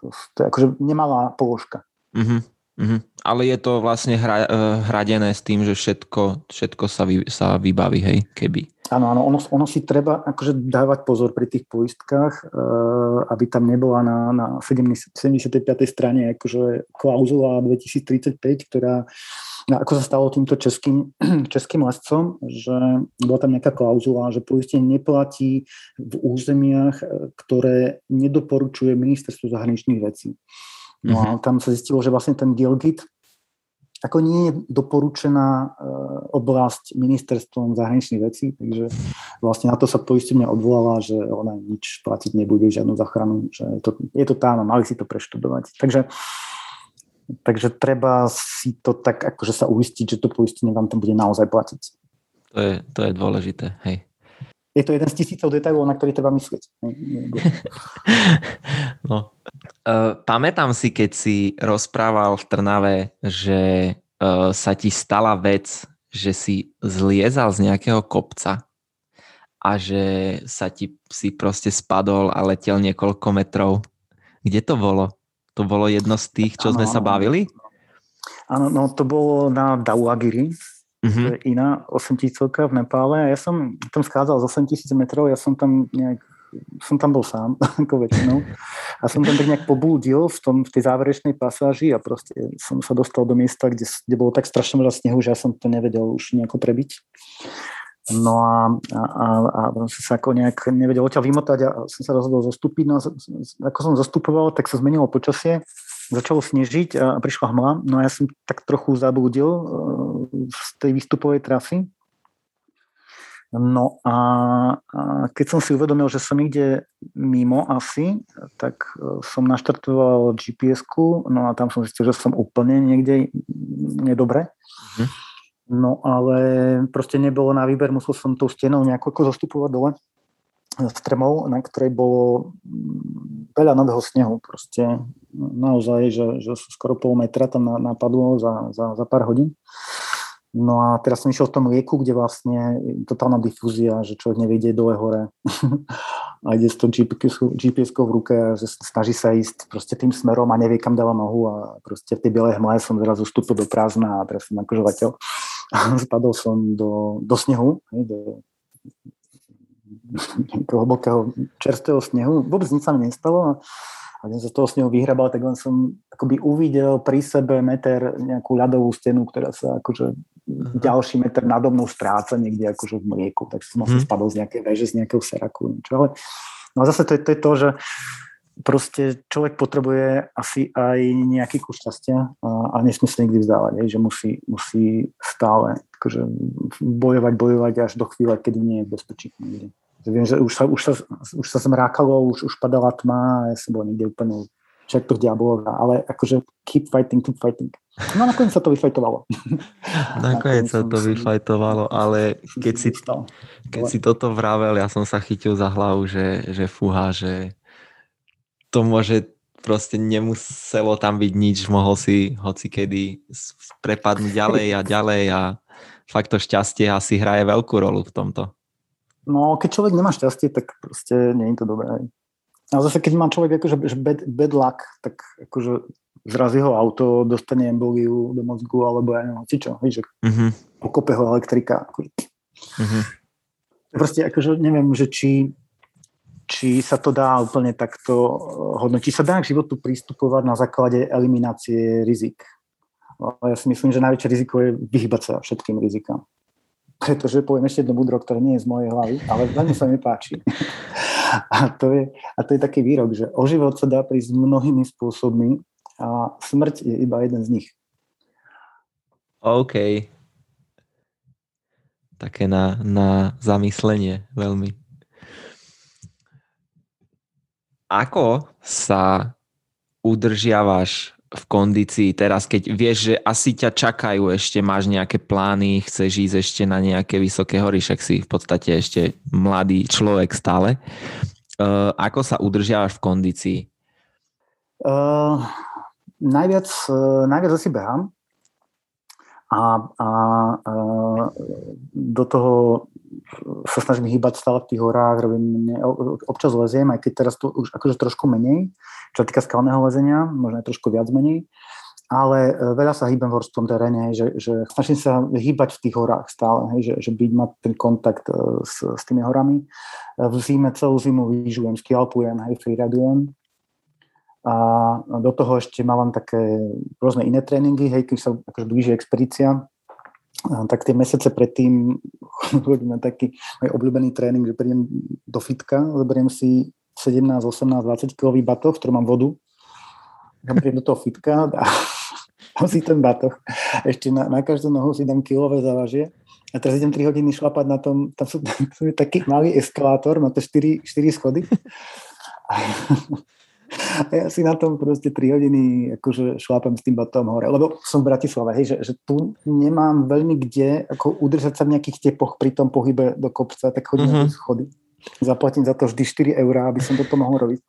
to, to je akože nemalá položka. Uh-huh. Uh-huh. Ale je to vlastne hra, uh, hradené s tým, že všetko, všetko sa, vy, sa vybaví, hej, keby. Áno, áno, ono, ono si treba akože dávať pozor pri tých poistkách, uh, aby tam nebola na, na 70, 75. strane akože klauzula 2035, ktorá ako sa stalo týmto českým, českým lescom, že bola tam nejaká klauzula, že poistenie neplatí v územiach, ktoré nedoporučuje ministerstvo zahraničných vecí. No a mhm. tam sa zistilo, že vlastne ten Gilgit ako nie je doporučená e, oblasť ministerstvom zahraničných vecí, takže vlastne na to sa poistenie odvolala, že ona nič platiť nebude, žiadnu zachranu, že je to, je to tam a mali si to preštudovať. Takže, takže treba si to tak akože sa uistiť, že to poistenie vám tam bude naozaj platiť. To je, to je dôležité, hej je to jeden z tisícov detailov, na ktorý treba myslieť. No. Uh, pamätám si, keď si rozprával v Trnave, že uh, sa ti stala vec, že si zliezal z nejakého kopca a že sa ti si proste spadol a letel niekoľko metrov. Kde to bolo? To bolo jedno z tých, čo ano, sme sa bavili? Áno, no to bolo na Dauagiri, mm-hmm. to je iná 8 tisícovka v Nepále. Ja som tam schádzal z 8 tisíc metrov, ja som tam nejak som tam bol sám, ako väčšinou. A som tam tak nejak pobúdil v, tom, v tej záverečnej pasáži a proste som sa dostal do miesta, kde, kde bolo tak strašne veľa snehu, že ja som to nevedel už nejako prebiť. No a, a, a, a som sa ako nejak nevedel odtiaľ vymotať a som sa rozhodol zostúpiť. No a ako som zostupoval, tak sa zmenilo počasie začalo snežiť a prišla hmla, no a ja som tak trochu zabudil e, z tej výstupovej trasy. No a, keď som si uvedomil, že som ide mimo asi, tak e, som naštartoval GPS-ku, no a tam som zistil, že som úplne niekde nedobre. Mm-hmm. No ale proste nebolo na výber, musel som tou stenou nejako zostupovať dole strmou, na ktorej bolo mm, veľa nového snehu. Proste naozaj, že, že skoro pol metra tam napadlo za, za, za pár hodín. No a teraz som išiel v tom lieku, kde vlastne totálna difúzia, že človek nevedie dole hore a ide s tou gps v ruke a že snaží sa ísť proste tým smerom a nevie, kam dáva nohu a proste v tej bielej hmle som zrazu vstúpil do prázdna a teraz som akože letel. Spadol som do, do snehu, do, hlbokého čerstvého snehu. Vôbec nič sa mi nestalo a keď sa z toho snehu vyhrabal, tak len som akoby uvidel pri sebe meter nejakú ľadovú stenu, ktorá sa akože uh-huh. ďalší meter nado mnou stráca niekde akože v mlieku, tak som uh-huh. spadol z nejakej veže, z nejakého seraku. Niečo. Ale, no zase to je, to je to, že proste človek potrebuje asi aj nejaký kus šťastia a, a nesmie sa nikdy vzdávať, hej, že musí, musí stále akože, bojovať, bojovať až do chvíle, kedy nie je v bezpečí. Viem, že už sa, už sa, už sa zmrákalo, už, už padala tma ja som bol niekde úplne čertoch diabolov, ale akože keep fighting, keep fighting. No nakoniec sa to vyfajtovalo. Nakoniec sa to vyfajtovalo, ale keď si, keď si toto vravel, ja som sa chytil za hlavu, že, že fúha, že to môže proste nemuselo tam byť nič, mohol si hoci kedy prepadnúť ďalej a ďalej a fakt to šťastie asi hraje veľkú rolu v tomto. No, keď človek nemá šťastie, tak proste nie je to dobré. A zase, keď má človek akože bad, bad luck, tak akože zrazí ho auto, dostane emboliu do mozgu, alebo ja neviem, čo, víš, že uh-huh. pokope ho elektrika. Uh-huh. Proste akože neviem, že či, či sa to dá úplne takto hodnotiť. Či sa dá k životu prístupovať na základe eliminácie rizik. Ja si myslím, že najväčšie riziko je vyhybať sa všetkým rizikám pretože poviem ešte jedno múdro, ktoré nie je z mojej hlavy, ale veľmi sa mi páči. A to, je, a to je taký výrok, že o život sa dá prísť mnohými spôsobmi a smrť je iba jeden z nich. OK. Také na, na zamyslenie veľmi. Ako sa udržiavaš v kondícii teraz, keď vieš, že asi ťa čakajú ešte, máš nejaké plány, chceš ísť ešte na nejaké vysoké hory, však si v podstate ešte mladý človek stále. Uh, ako sa udržiavaš v kondícii? Uh, najviac, uh, najviac asi behám a, a uh, do toho sa snažím hýbať stále v tých horách, robím, občas leziem, aj keď teraz to už akože trošku menej, čo týka skalného lezenia, možno aj trošku viac menej, ale e, veľa sa hýbem v horskom teréne, že, že snažím sa hýbať v tých horách stále, hej, že, že byť, mať ten kontakt e, s, s tými horami. E, v zime celú zimu vyžujem, skialpujem, hej, freeridujem. A do toho ešte mám také rôzne iné tréningy, hej, keď sa akože blíži expedícia, tak tie mesiace predtým robím taký môj obľúbený tréning, že prídem do fitka, zoberiem si 17, 18, 20 kg batoh, v ktorom mám vodu. Ja prídem do toho fitka a dám si ten batoh. Ešte na, na každú nohu si dám kilové závažie. A teraz idem 3 hodiny šlapať na tom, tam sú, tam je taký malý eskalátor, má to 4, 4 schody. A ja si na tom proste 3 hodiny akože šlápem s tým batom hore, lebo som v Bratislave, hej, že, že tu nemám veľmi kde ako udržať sa v nejakých tepoch pri tom pohybe do kopca, tak chodím mm-hmm. mhm. schody. Zaplatím za to vždy 4 eurá, aby som toto mohol robiť.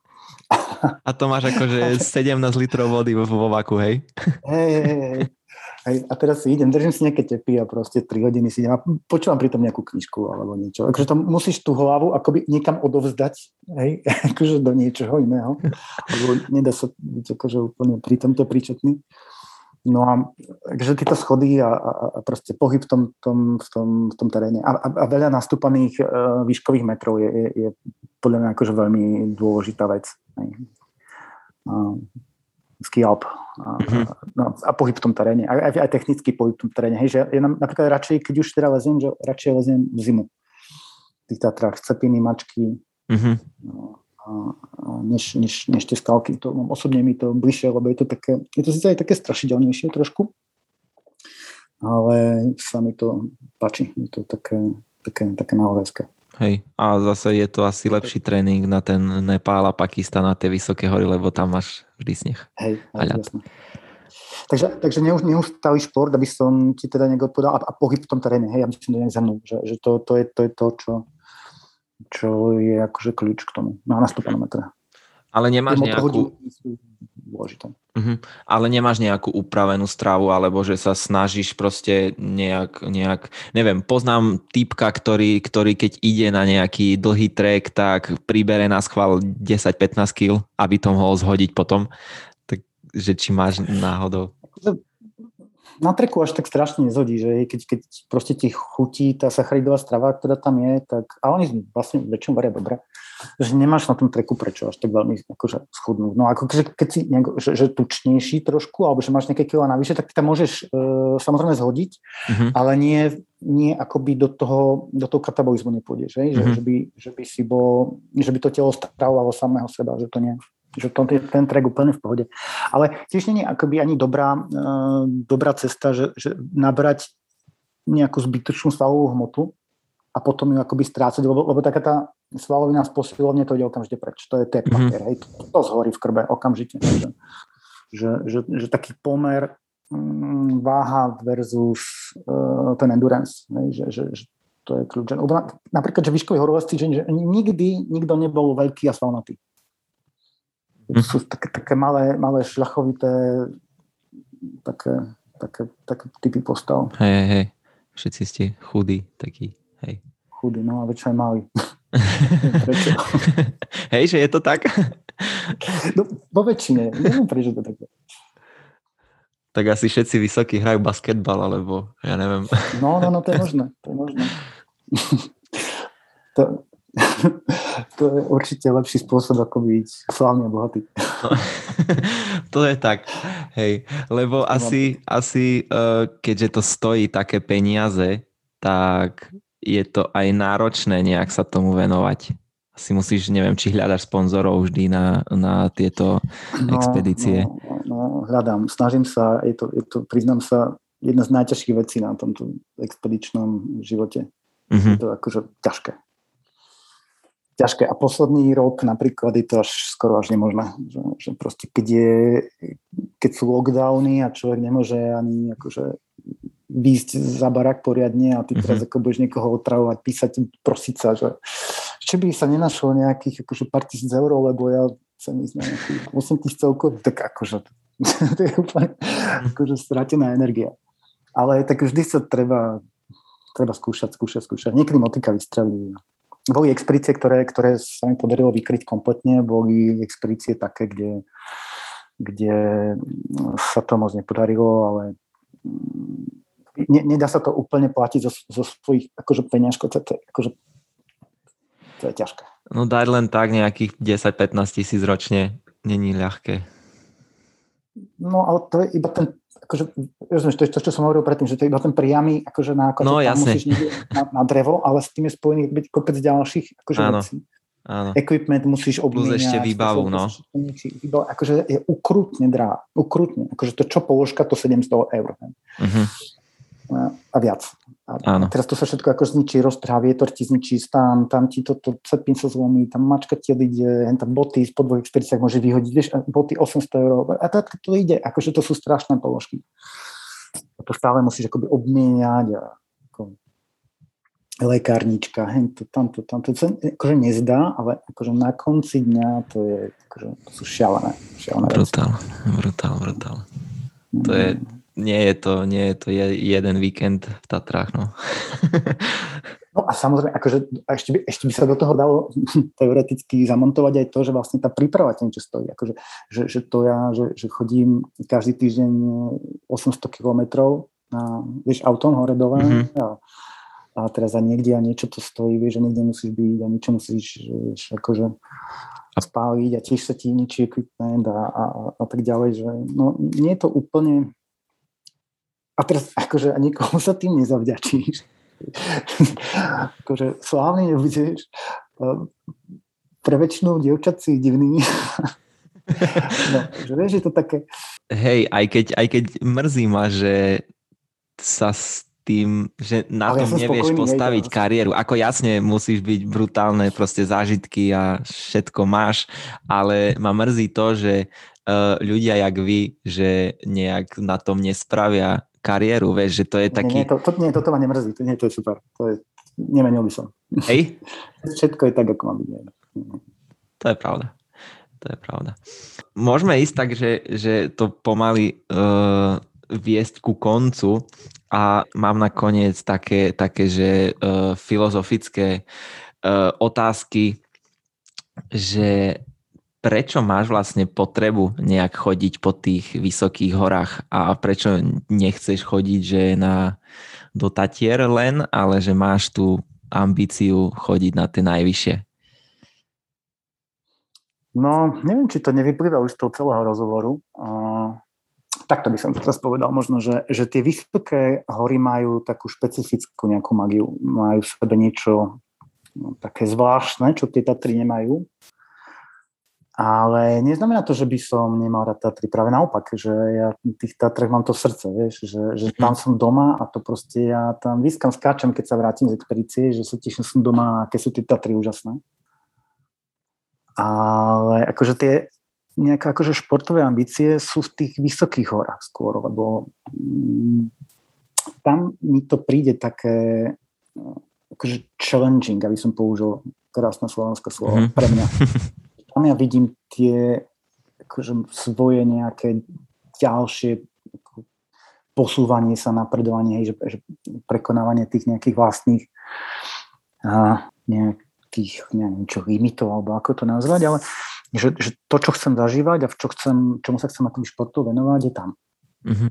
A to máš akože 17 litrov vody vo, vaku, hej? Hej, hej, hej. Hej, a teraz si idem, držím si nejaké tepy a proste 3 hodiny si idem a počúvam pritom nejakú knižku alebo niečo. Akože tam musíš tú hlavu akoby niekam odovzdať, hej, akože do niečoho iného. Lebo nedá sa byť akože úplne pri tomto príčetný. No a takže tieto schody a, a, a proste pohyb v tom, tom, v tom, v tom teréne a, a, a veľa nastúpaných uh, výškových metrov je, je, je podľa mňa akože veľmi dôležitá vec. Uh, ski alp a, mm-hmm. no, a pohyb v tom teréne, aj, aj technický pohyb v tom teréne. Hej, že ja napríklad radšej, keď už teda leziem, že radšej leziem v zimu. V tých Tatrách, cepiny, mačky, mm-hmm. no, než, než, než tie skalky. To, osobne mi to bližšie, lebo je to také, je to síce aj také strašidelnejšie trošku, ale sa mi to páči. Je to také, také, také naozajské. Hej, a zase je to asi lepší tréning na ten Nepál a Pakistan na tie vysoké hory, lebo tam máš vždy sneh. Hej, a jasné. Takže, takže neustály šport, aby som ti teda niekto odpovedal, a, a pohyb v tom teréne, hej, aby som to nezhrnul, že, že to, to, je, to je to, čo, čo je akože kľúč k tomu na nastúpenom metre. Ale nemáš nejakú... Uh-huh. Ale nemáš nejakú upravenú stravu, alebo že sa snažíš proste nejak, nejak neviem, poznám typka, ktorý, ktorý keď ide na nejaký dlhý trek, tak pribere na schvál 10-15 kg, aby to mohol zhodiť potom. Takže či máš náhodou na treku až tak strašne nezhodí, že keď, keď proste ti chutí tá sacharidová strava, ktorá tam je, tak, a oni vlastne väčšinou varia dobre, že nemáš na tom treku prečo až tak veľmi akože schudnúť. No ako že, keď si nejako, že, že tučnejší trošku, alebo že máš nejaké kilo navyše, tak ty tam môžeš e, samozrejme zhodiť, mm-hmm. ale nie, nie akoby do toho, do toho katabolizmu nepôjdeš, že, mm-hmm. že, by, že by si bol, že by to telo stravovalo samého seba, že to nie. Že to, ten track úplne v pohode. Ale tiež nie je akoby ani dobrá, uh, dobrá cesta, že, že nabrať nejakú zbytočnú svalovú hmotu a potom ju akoby strácať, lebo, lebo taká tá svalovina z posilovne to ide okamžite preč. To je ten papier, mm-hmm. hej, to, to zhorí v krbe okamžite. Že, že, že, že taký pomer um, váha versus uh, ten endurance, hej, že, že, že to je kľúč. Napríklad, že výškový horolezci, že, že nikdy nikto nebol veľký a svalnatý. Mm. Sú také, také malé, malé šľachovité také, také, také typy postav. Hej, hej. Všetci ste chudí, takí, hej. Chudí, no a väčšinou mali. hej, že je to tak? no, vo väčšine. Neviem, prečo to také. Tak asi všetci vysokí hrajú basketbal, alebo ja neviem. No, no, no, to je možné. To je možné. to, to je určite lepší spôsob, ako byť slávne a bohatý. No, to je tak, hej, lebo asi, asi uh, keďže to stojí také peniaze, tak je to aj náročné nejak sa tomu venovať. Asi musíš, neviem, či hľadaš sponzorov vždy na, na tieto no, expedície. No, no, hľadám, snažím sa, je to, je to, priznám sa, jedna z najťažších vecí na tomto expedičnom živote. Mm-hmm. Je to akože ťažké ťažké. A posledný rok napríklad je to až skoro až nemožné. Že, že proste keď, je, keď sú lockdowny a človek nemôže ani akože výjsť za barak poriadne a ty teraz mm-hmm. ako budeš niekoho otravovať, písať, prosiť sa, že či by sa nenašlo nejakých akože pár tisíc eur, lebo ja chcem ísť na nejakých 8 tisíc celkov, tak akože to je úplne akože stratená energia. Ale tak vždy sa treba, treba skúšať, skúšať, skúšať. Niekedy motika vystrelí boli expedície, ktoré, ktoré sa mi podarilo vykryť kompletne, boli expedície také, kde, kde sa to moc nepodarilo, ale ne, nedá sa to úplne platiť zo, zo svojich akože peňažkov, to, to, akože, to je ťažké. No dať len tak nejakých 10-15 tisíc ročne není ľahké. No ale to je iba ten akože, rozumieš, to je to, čo som hovoril predtým, že to je iba ten priamy akože náklad, no, jasne. musíš na, na, drevo, ale s tým je spojený kopec ďalších akože Áno. vecí. Áno. Equipment musíš obmieniať. Plus ešte výbavu, no. Výbavu, akože je ukrutne drá, ukrutne. Akože to čo položka, to 700 eur. Uh-huh a viac. A Áno. teraz to sa všetko ako zničí, roztrhá, vietor ti zničí stan, tam ti toto cepín sa zlomí, tam mačka ti odíde, tam boty z podvojich 40 môže vyhodiť, vieš, boty 800 eur. A tak to ide, akože to sú strašné položky. A to stále musíš akoby obmieniať a ako lekárnička, hento, tamto, tamto. To sa akože nezdá, ale akože na konci dňa to je, akože, to sú šialené. šialené brutál, brutál, brutál. To je, mm nie je to, nie je to jeden víkend v Tatrách, no. No a samozrejme, akože, ešte, by, ešte by sa do toho dalo teoreticky zamontovať aj to, že vlastne tá príprava tým, čo stojí. Akože, že, že to ja, že, že chodím každý týždeň 800 kilometrov na, vieš, autom hore dole mm-hmm. a, a teraz a niekde a niečo to stojí, vieš, že niekde musíš byť a niečo musíš vieš, akože spáliť a tiež sa ti ničí equipment a, a, a tak ďalej, že no, nie je to úplne a teraz akože nikomu sa tým nezavďačíš. akože slávny nebudeš. Pre väčšinu dievčat si divný. no, že vieš, je to také... Hej, aj keď, aj keď mrzí ma, že sa s tým, že na Ale tom ja nevieš postaviť hej, kariéru. Ako jasne musíš byť brutálne proste zážitky a všetko máš, ale ma mrzí to, že uh, ľudia jak vy, že nejak na tom nespravia kariéru, vieš, že to je taký... Nie, nie, to, to, nie toto ma nemrzí, to, nie, to je super. To je, nemenil by som. Hej? Všetko je tak, ako má byť. To je pravda. To je pravda. Môžeme ísť tak, že, že to pomaly uh, viesť ku koncu a mám nakoniec také, také že uh, filozofické uh, otázky, že prečo máš vlastne potrebu nejak chodiť po tých vysokých horách a prečo nechceš chodiť, že na, do Tatier len, ale že máš tú ambíciu chodiť na tie najvyššie? No, neviem, či to nevyplýva už z toho celého rozhovoru. Takto by som teraz povedal, možno, že, že tie vysoké hory majú takú špecifickú nejakú magiu, majú v sebe niečo no, také zvláštne, čo tie Tatry nemajú Ale neznamená to, že by som nemal rád Tatry. Práve naopak, že ja v tých Tatrach mám to srdce, vieš, že, že tam som doma a to proste ja tam vyskam, skáčem, keď sa vrátim z expedície, že sa teším, som doma a aké sú tie Tatry úžasné. Ale akože tie nejaké akože športové ambície sú v tých vysokých horách skôr, lebo mm, tam mi to príde také akože challenging, aby som použil krásne slovenské slovo mm-hmm. pre mňa. tam ja vidím tie akože, svoje nejaké ďalšie posúvanie sa, napredovanie, že, že prekonávanie tých nejakých vlastných a, nejakých, neviem čo, limitov, alebo ako to nazvať, ale že, že to, čo chcem zažívať a v čo chcem, čomu sa chcem akoby športu venovať, je tam. Mm-hmm.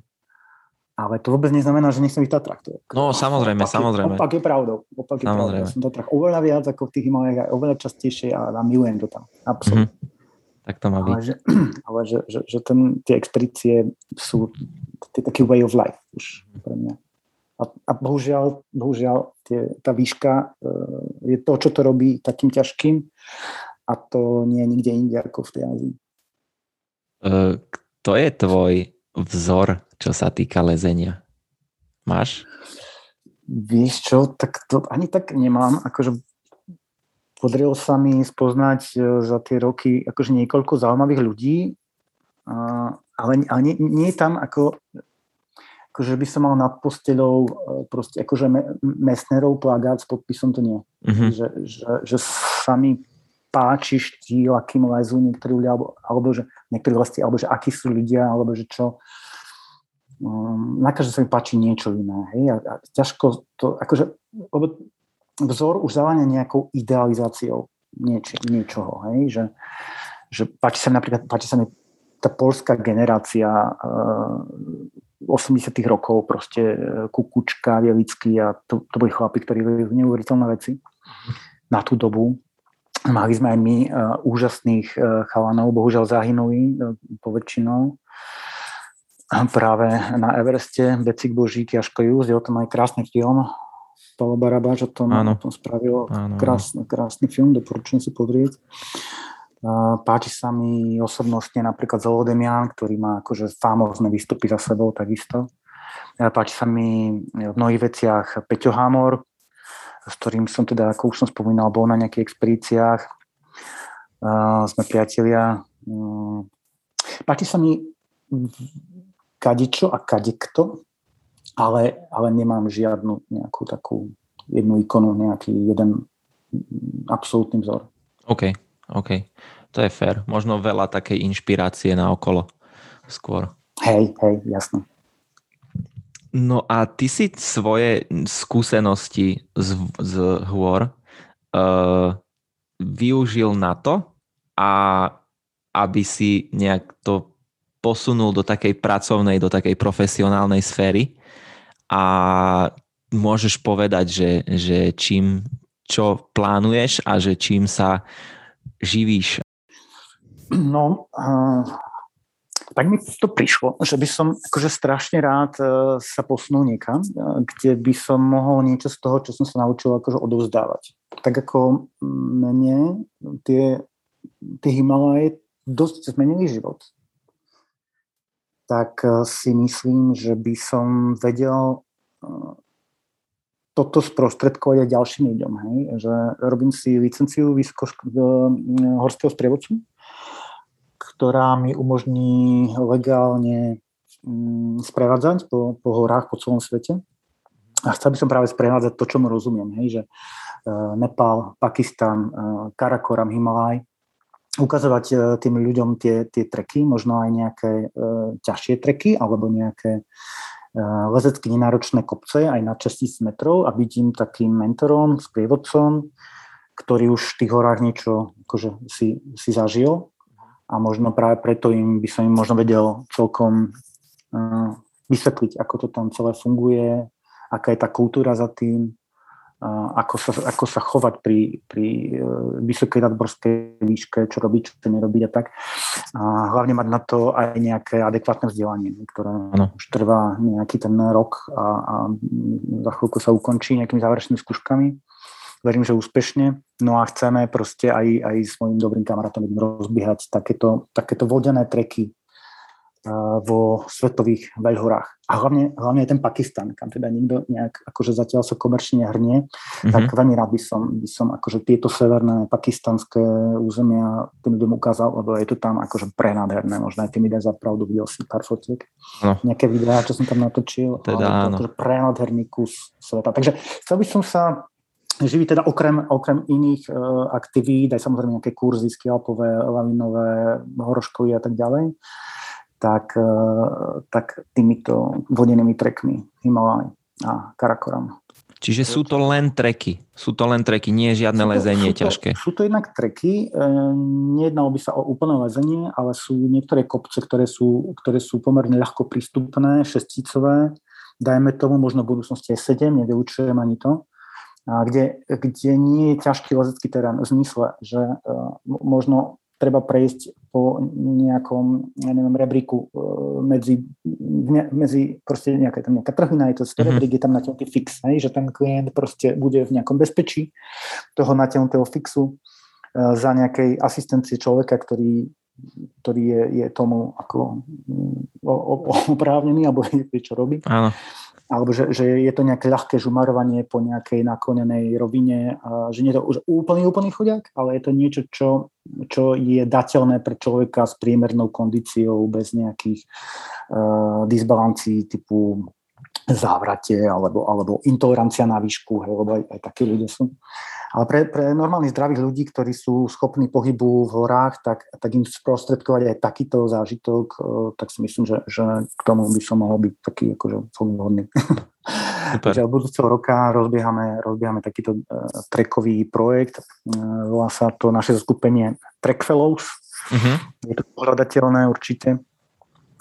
Ale to vôbec neznamená, že nechcem byť Tatrach. To je, no samozrejme, opak samozrejme. opak je pravdou. Opak je samozrejme. pravdou. Som Tatrach oveľa viac ako v tých Himalajách, aj oveľa častejšie a, a milujem to tam. Absolutne. Mm-hmm. Tak to má byť. Ale, že, ale že, že, že ten, tie expedície sú tie taký way of life už pre mňa. A, a bohužiaľ, bohužiaľ tie, tá výška uh, je to, čo to robí takým ťažkým a to nie je nikde inde ako v tej Ázii. Uh, kto je tvoj vzor čo sa týka lezenia? Máš? Vieš čo, tak to ani tak nemám. Akože podarilo sa mi spoznať e, za tie roky akože niekoľko zaujímavých ľudí, ale, ale nie, nie je tam ako akože by som mal nad posteľou e, proste akože mesnerov plagát s podpisom, to nie. Mm-hmm. Že, že, že sa mi páči štýl, akým lezú niektorí ľudia, alebo, alebo že niektorí lesci, alebo že akí sú ľudia, alebo že čo um, na každé sa mi páči niečo iné. Hej? A, a ťažko to, akože, lebo vzor už závania nejakou idealizáciou nieč, niečoho. Hej? Že, že páči sa mi napríklad, páči sa mi tá polská generácia uh, 80 rokov, proste uh, Kukučka, Vielický a to, to boli chlapi, ktorí robili neuveriteľné veci na tú dobu. Mali sme aj my uh, úžasných uh, chalanov, bohužiaľ zahynuli uh, po väčšinou práve na Evereste Becik Božík, Jaško Júz, je o tom aj krásny film. Paolo Barabáš o tom, o tom spravil krásny, krásny film, doporučujem si pozrieť. Páči sa mi osobnostne napríklad Zolodemian, ktorý má akože famózne výstupy za sebou takisto. Páči sa mi v mnohých veciach Peťo Hamor, s ktorým som teda, ako už som spomínal, bol na nejakých expedíciách. Sme priatelia. Páči sa mi kadičo a kadekto, ale, ale nemám žiadnu nejakú takú jednu ikonu, nejaký jeden absolútny vzor. OK, OK. To je fér. Možno veľa takej inšpirácie na okolo skôr. Hej, hej, jasno. No a ty si svoje skúsenosti z, z hôr uh, využil na to, a aby si nejak to posunul do takej pracovnej, do takej profesionálnej sféry a môžeš povedať, že, že čím, čo plánuješ a že čím sa živíš? No, tak mi to prišlo, že by som akože strašne rád uh, sa posunul niekam, uh, kde by som mohol niečo z toho, čo som sa naučil, akože odovzdávať. Tak ako mne tie, tie Himalaje dosť zmenili život tak eh, si myslím, že by som vedel toto sprostredkovať aj ďalším ľuďom. Hej? Že robím si licenciu eh, horského sprievodcu, ktorá mi umožní legálne mm, sprevádzať po, po horách po celom svete. A chcel by som práve sprevádzať to, čo mu rozumiem. Hej? Že Nepal, Pakistan, Karakoram, Himalaj ukazovať e, tým ľuďom tie, tie treky, možno aj nejaké e, ťažšie treky alebo nejaké e, lezecky nenáročné kopce aj na 6000 metrov a byť im takým mentorom, sprievodcom, ktorý už v tých horách niečo akože si, si zažil a možno práve preto im by som im možno vedel celkom uh, vysvetliť, ako to tam celé funguje, aká je tá kultúra za tým, ako sa, ako sa chovať pri, pri e, vysokej nadborskej výške, čo robiť, čo nerobiť a tak. A hlavne mať na to aj nejaké adekvátne vzdelanie, ktoré ano. už trvá nejaký ten rok a, a za chvíľku sa ukončí nejakými záverečnými skúškami. Verím, že úspešne. No a chceme proste aj, aj s mojim dobrým kamarátom rozbiehať takéto, takéto vodené treky vo svetových veľhorách. A hlavne, hlavne aj ten Pakistan, kam teda nikto nejak akože zatiaľ sa komerčne hrnie, mm-hmm. tak veľmi rád by som, by som akože tieto severné pakistanské územia tým ľuďom ukázal, lebo je to tam akože prenádherné, možno aj tým ide za pravdu, videl si pár fotiek, no. nejaké videá, čo som tam natočil, teda, ale to akože prenádherný kus sveta. Takže chcel by som sa živí teda okrem, okrem iných uh, aktivít, aj samozrejme nejaké kurzy, skialpové, lavinové, horoškovy a tak ďalej tak, e, tak týmito vodenými trekmi Himalaj a Karakoram. Čiže sú to len treky, sú to len treky, nie je žiadne sú to, lezenie sú to, ťažké. Sú to jednak treky, e, nejednalo by sa o úplné lezenie, ale sú niektoré kopce, ktoré sú, ktoré sú pomerne ľahko prístupné, šesticové, dajme tomu možno v budúcnosti aj 7, nevyučujem ani to, kde, kde nie je ťažký lezecký terén v zmysle, že e, možno treba prejsť po nejakom, ja neviem, rebríku e, medzi, medzi proste nejaká, tam nejaká trhina, je to mm-hmm. rebrík, je tam natiahnutý fix, hej, že ten klient proste bude v nejakom bezpečí toho natiahnutého fixu e, za nejakej asistencie človeka, ktorý, ktorý je, je tomu ako mm, oprávnený alebo vie, čo robí. Áno alebo že, že je to nejaké ľahké žumarovanie po nejakej naklonenej rovine, a že nie je to už úplný, úplný chodiak, ale je to niečo, čo, čo je dateľné pre človeka s priemernou kondíciou, bez nejakých uh, disbalancí typu závrate alebo, alebo intolerancia na výšku, hej, lebo aj, aj takí ľudia sú. Ale pre, pre normálnych zdravých ľudí, ktorí sú schopní pohybu v horách, tak, tak im sprostredkovať aj takýto zážitok, e, tak si myslím, že, že k tomu by som mohol byť taký akože vhodný. Takže od budúceho roka rozbiehame, rozbiehame takýto uh, trekový projekt. Uh, volá sa to naše skupenie Trek Fellows. Uh-huh. Je to pohľadateľné určite.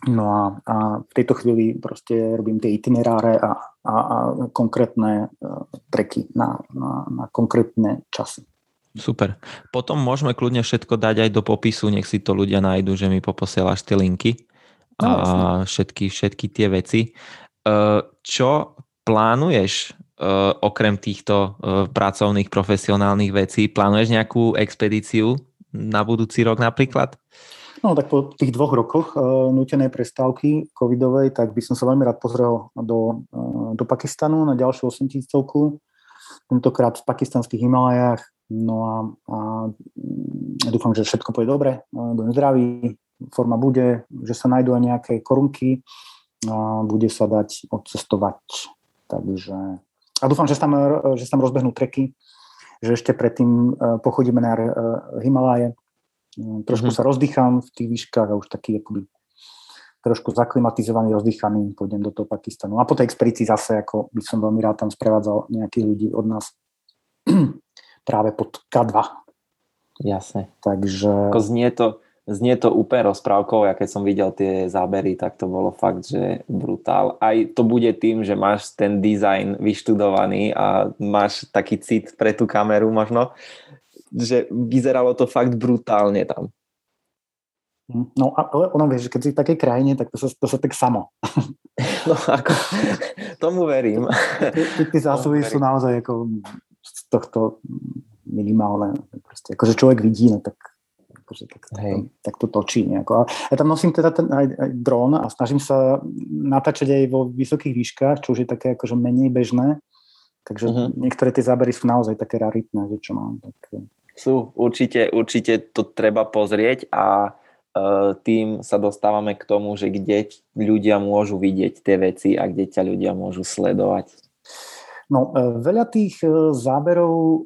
No a, a v tejto chvíli proste robím tie itineráre a, a, a konkrétne uh, treky na, na, na konkrétne časy. Super. Potom môžeme kľudne všetko dať aj do popisu, nech si to ľudia nájdu, že mi poposielaš tie linky no, a všetky, všetky tie veci. Uh, čo plánuješ uh, okrem týchto pracovných, profesionálnych vecí? Plánuješ nejakú expedíciu na budúci rok napríklad? No tak po tých dvoch rokoch uh, nutenej prestávky covidovej, tak by som sa veľmi rád pozrel do, uh, do Pakistanu na ďalšiu 8 tisícovku, tentokrát v pakistanských Himalajách. No a, a dúfam, že všetko pôjde dobre, uh, budem zdravý, forma bude, že sa nájdú aj nejaké korunky a bude sa dať odcestovať. Takže a dúfam, že sa tam, že sa tam rozbehnú treky, že ešte predtým pochodíme na Himalaje, Mm, trošku mm-hmm. sa rozdýcham v tých výškach a už taký akoby trošku zaklimatizovaný, rozdýchaný, pôjdem do toho Pakistanu. A po tej expedícii zase, ako by som veľmi rád tam sprevádzal nejakých ľudí od nás práve pod K2. Jasne. Takže... Ako znie to, znie to úplne rozprávkou, ja keď som videl tie zábery, tak to bolo fakt, že brutál. Aj to bude tým, že máš ten dizajn vyštudovaný a máš taký cit pre tú kameru možno, že vyzeralo to fakt brutálne tam. Hm, no ale ono vieš, keď si v takej krajine, tak to sa, to sa tak samo. No ako, tomu verím. Tie zásoby sú naozaj ako z tohto minimálne. Proste, akože človek vidí, no tak akože tak, Hej. tak to točí nejako. A ja tam nosím teda ten aj, aj dron a snažím sa natáčať aj vo vysokých výškach, čo už je také akože menej bežné. Takže uh-huh. niektoré tie zábery sú naozaj také raritné, že čo mám. Tak... Eh. Sú, určite, určite to treba pozrieť a uh, tým sa dostávame k tomu, že kde ľudia môžu vidieť tie veci a kde ťa ľudia môžu sledovať. No, uh, veľa tých uh, záberov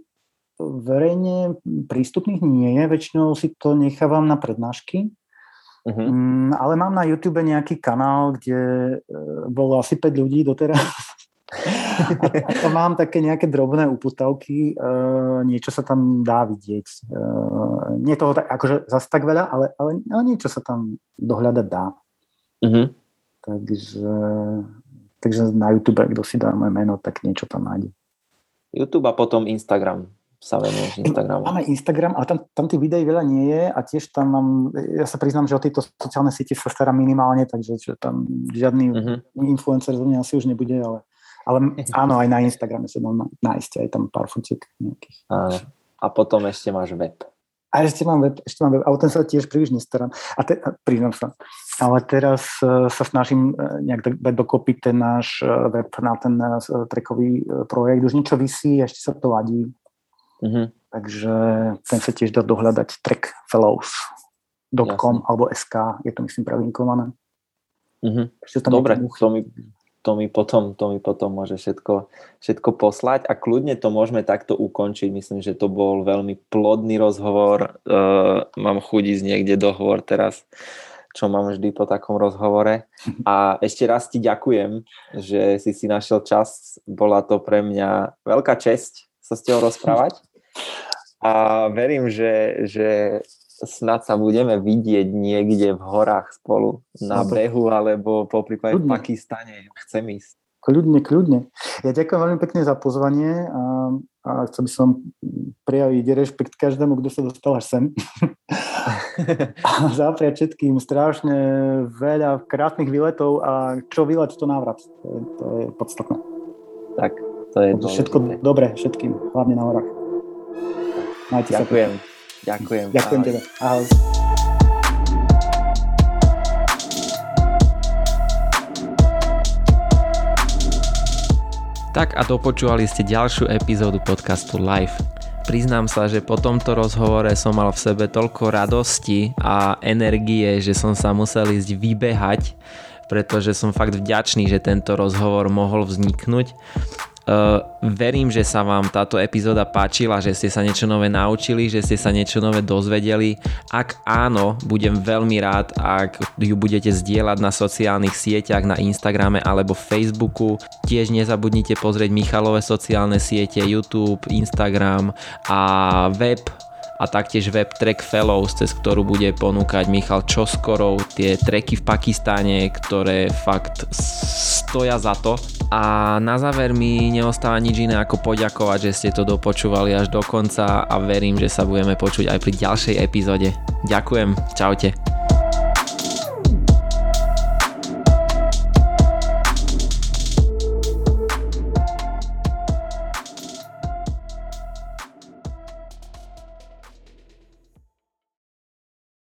verejne prístupných nie je, väčšinou si to nechávam na prednášky, uh-huh. ale mám na YouTube nejaký kanál, kde bolo asi 5 ľudí doteraz a, a mám také nejaké drobné uputavky, uh, niečo sa tam dá vidieť. Uh, nie toho tak, akože zase tak veľa, ale, ale, ale niečo sa tam dohľadať dá. Uh-huh. Takže, takže na YouTube, kto si dá moje meno, tak niečo tam nájde. YouTube a potom Instagram sa venuješ Instagramu. Máme Instagram, ale tam, tam tých videí veľa nie je a tiež tam mám, ja sa priznám, že o tieto sociálne siete sa starám minimálne, takže že tam žiadny uh-huh. influencer zo mňa asi už nebude, ale Ale áno, aj na Instagrame sa dá nájsť aj tam pár fotiek nejakých. Áno. A potom ešte máš web. A ešte mám web, ešte mám web, ale ten sa tiež príliš nestarám. A te, priznám sa. Ale teraz uh, sa snažím uh, nejak dať dokopy ten náš uh, web na ten uh, trekový uh, projekt. Už niečo vysí, ešte sa to ladí. Mm-hmm. Takže ten sa tiež dá dohľadať trackfellows.com alebo SK, je to myslím prelinkované. Mm-hmm. Dobre, to mi, to mi potom, to mi potom môže všetko, všetko poslať a kľudne to môžeme takto ukončiť. Myslím, že to bol veľmi plodný rozhovor. Uh, mám chuť ísť niekde dohovor teraz, čo mám vždy po takom rozhovore. A ešte raz ti ďakujem, že si si našiel čas. Bola to pre mňa veľká česť sa s tebou rozprávať. A verím, že, že snad sa budeme vidieť niekde v horách spolu na behu alebo po prípade v Pakistane. Chcem ísť. Kľudne, kľudne. Ja ďakujem veľmi pekne za pozvanie a, a chcel by som prijaviť rešpekt každému, kto sa dostal až sem. a zapriať všetkým strašne veľa krásnych výletov a čo výlet, to návrat. To je, to je podstatné. Tak, to je Všetko dobré všetkým, hlavne na horách. Majte Ďakujem. Sa Ďakujem. Ďakujem tebe. Ahoj. Tak a dopočúvali ste ďalšiu epizódu podcastu Live. Priznám sa, že po tomto rozhovore som mal v sebe toľko radosti a energie, že som sa musel ísť vybehať, pretože som fakt vďačný, že tento rozhovor mohol vzniknúť Uh, verím, že sa vám táto epizóda páčila, že ste sa niečo nové naučili, že ste sa niečo nové dozvedeli. Ak áno, budem veľmi rád, ak ju budete zdieľať na sociálnych sieťach, na Instagrame alebo Facebooku. Tiež nezabudnite pozrieť Michalové sociálne siete, YouTube, Instagram a web a taktiež web Track Fellows, cez ktorú bude ponúkať Michal čoskoro tie treky v Pakistáne, ktoré fakt stoja za to. A na záver mi neostáva nič iné ako poďakovať, že ste to dopočúvali až do konca a verím, že sa budeme počuť aj pri ďalšej epizóde. Ďakujem, čaute.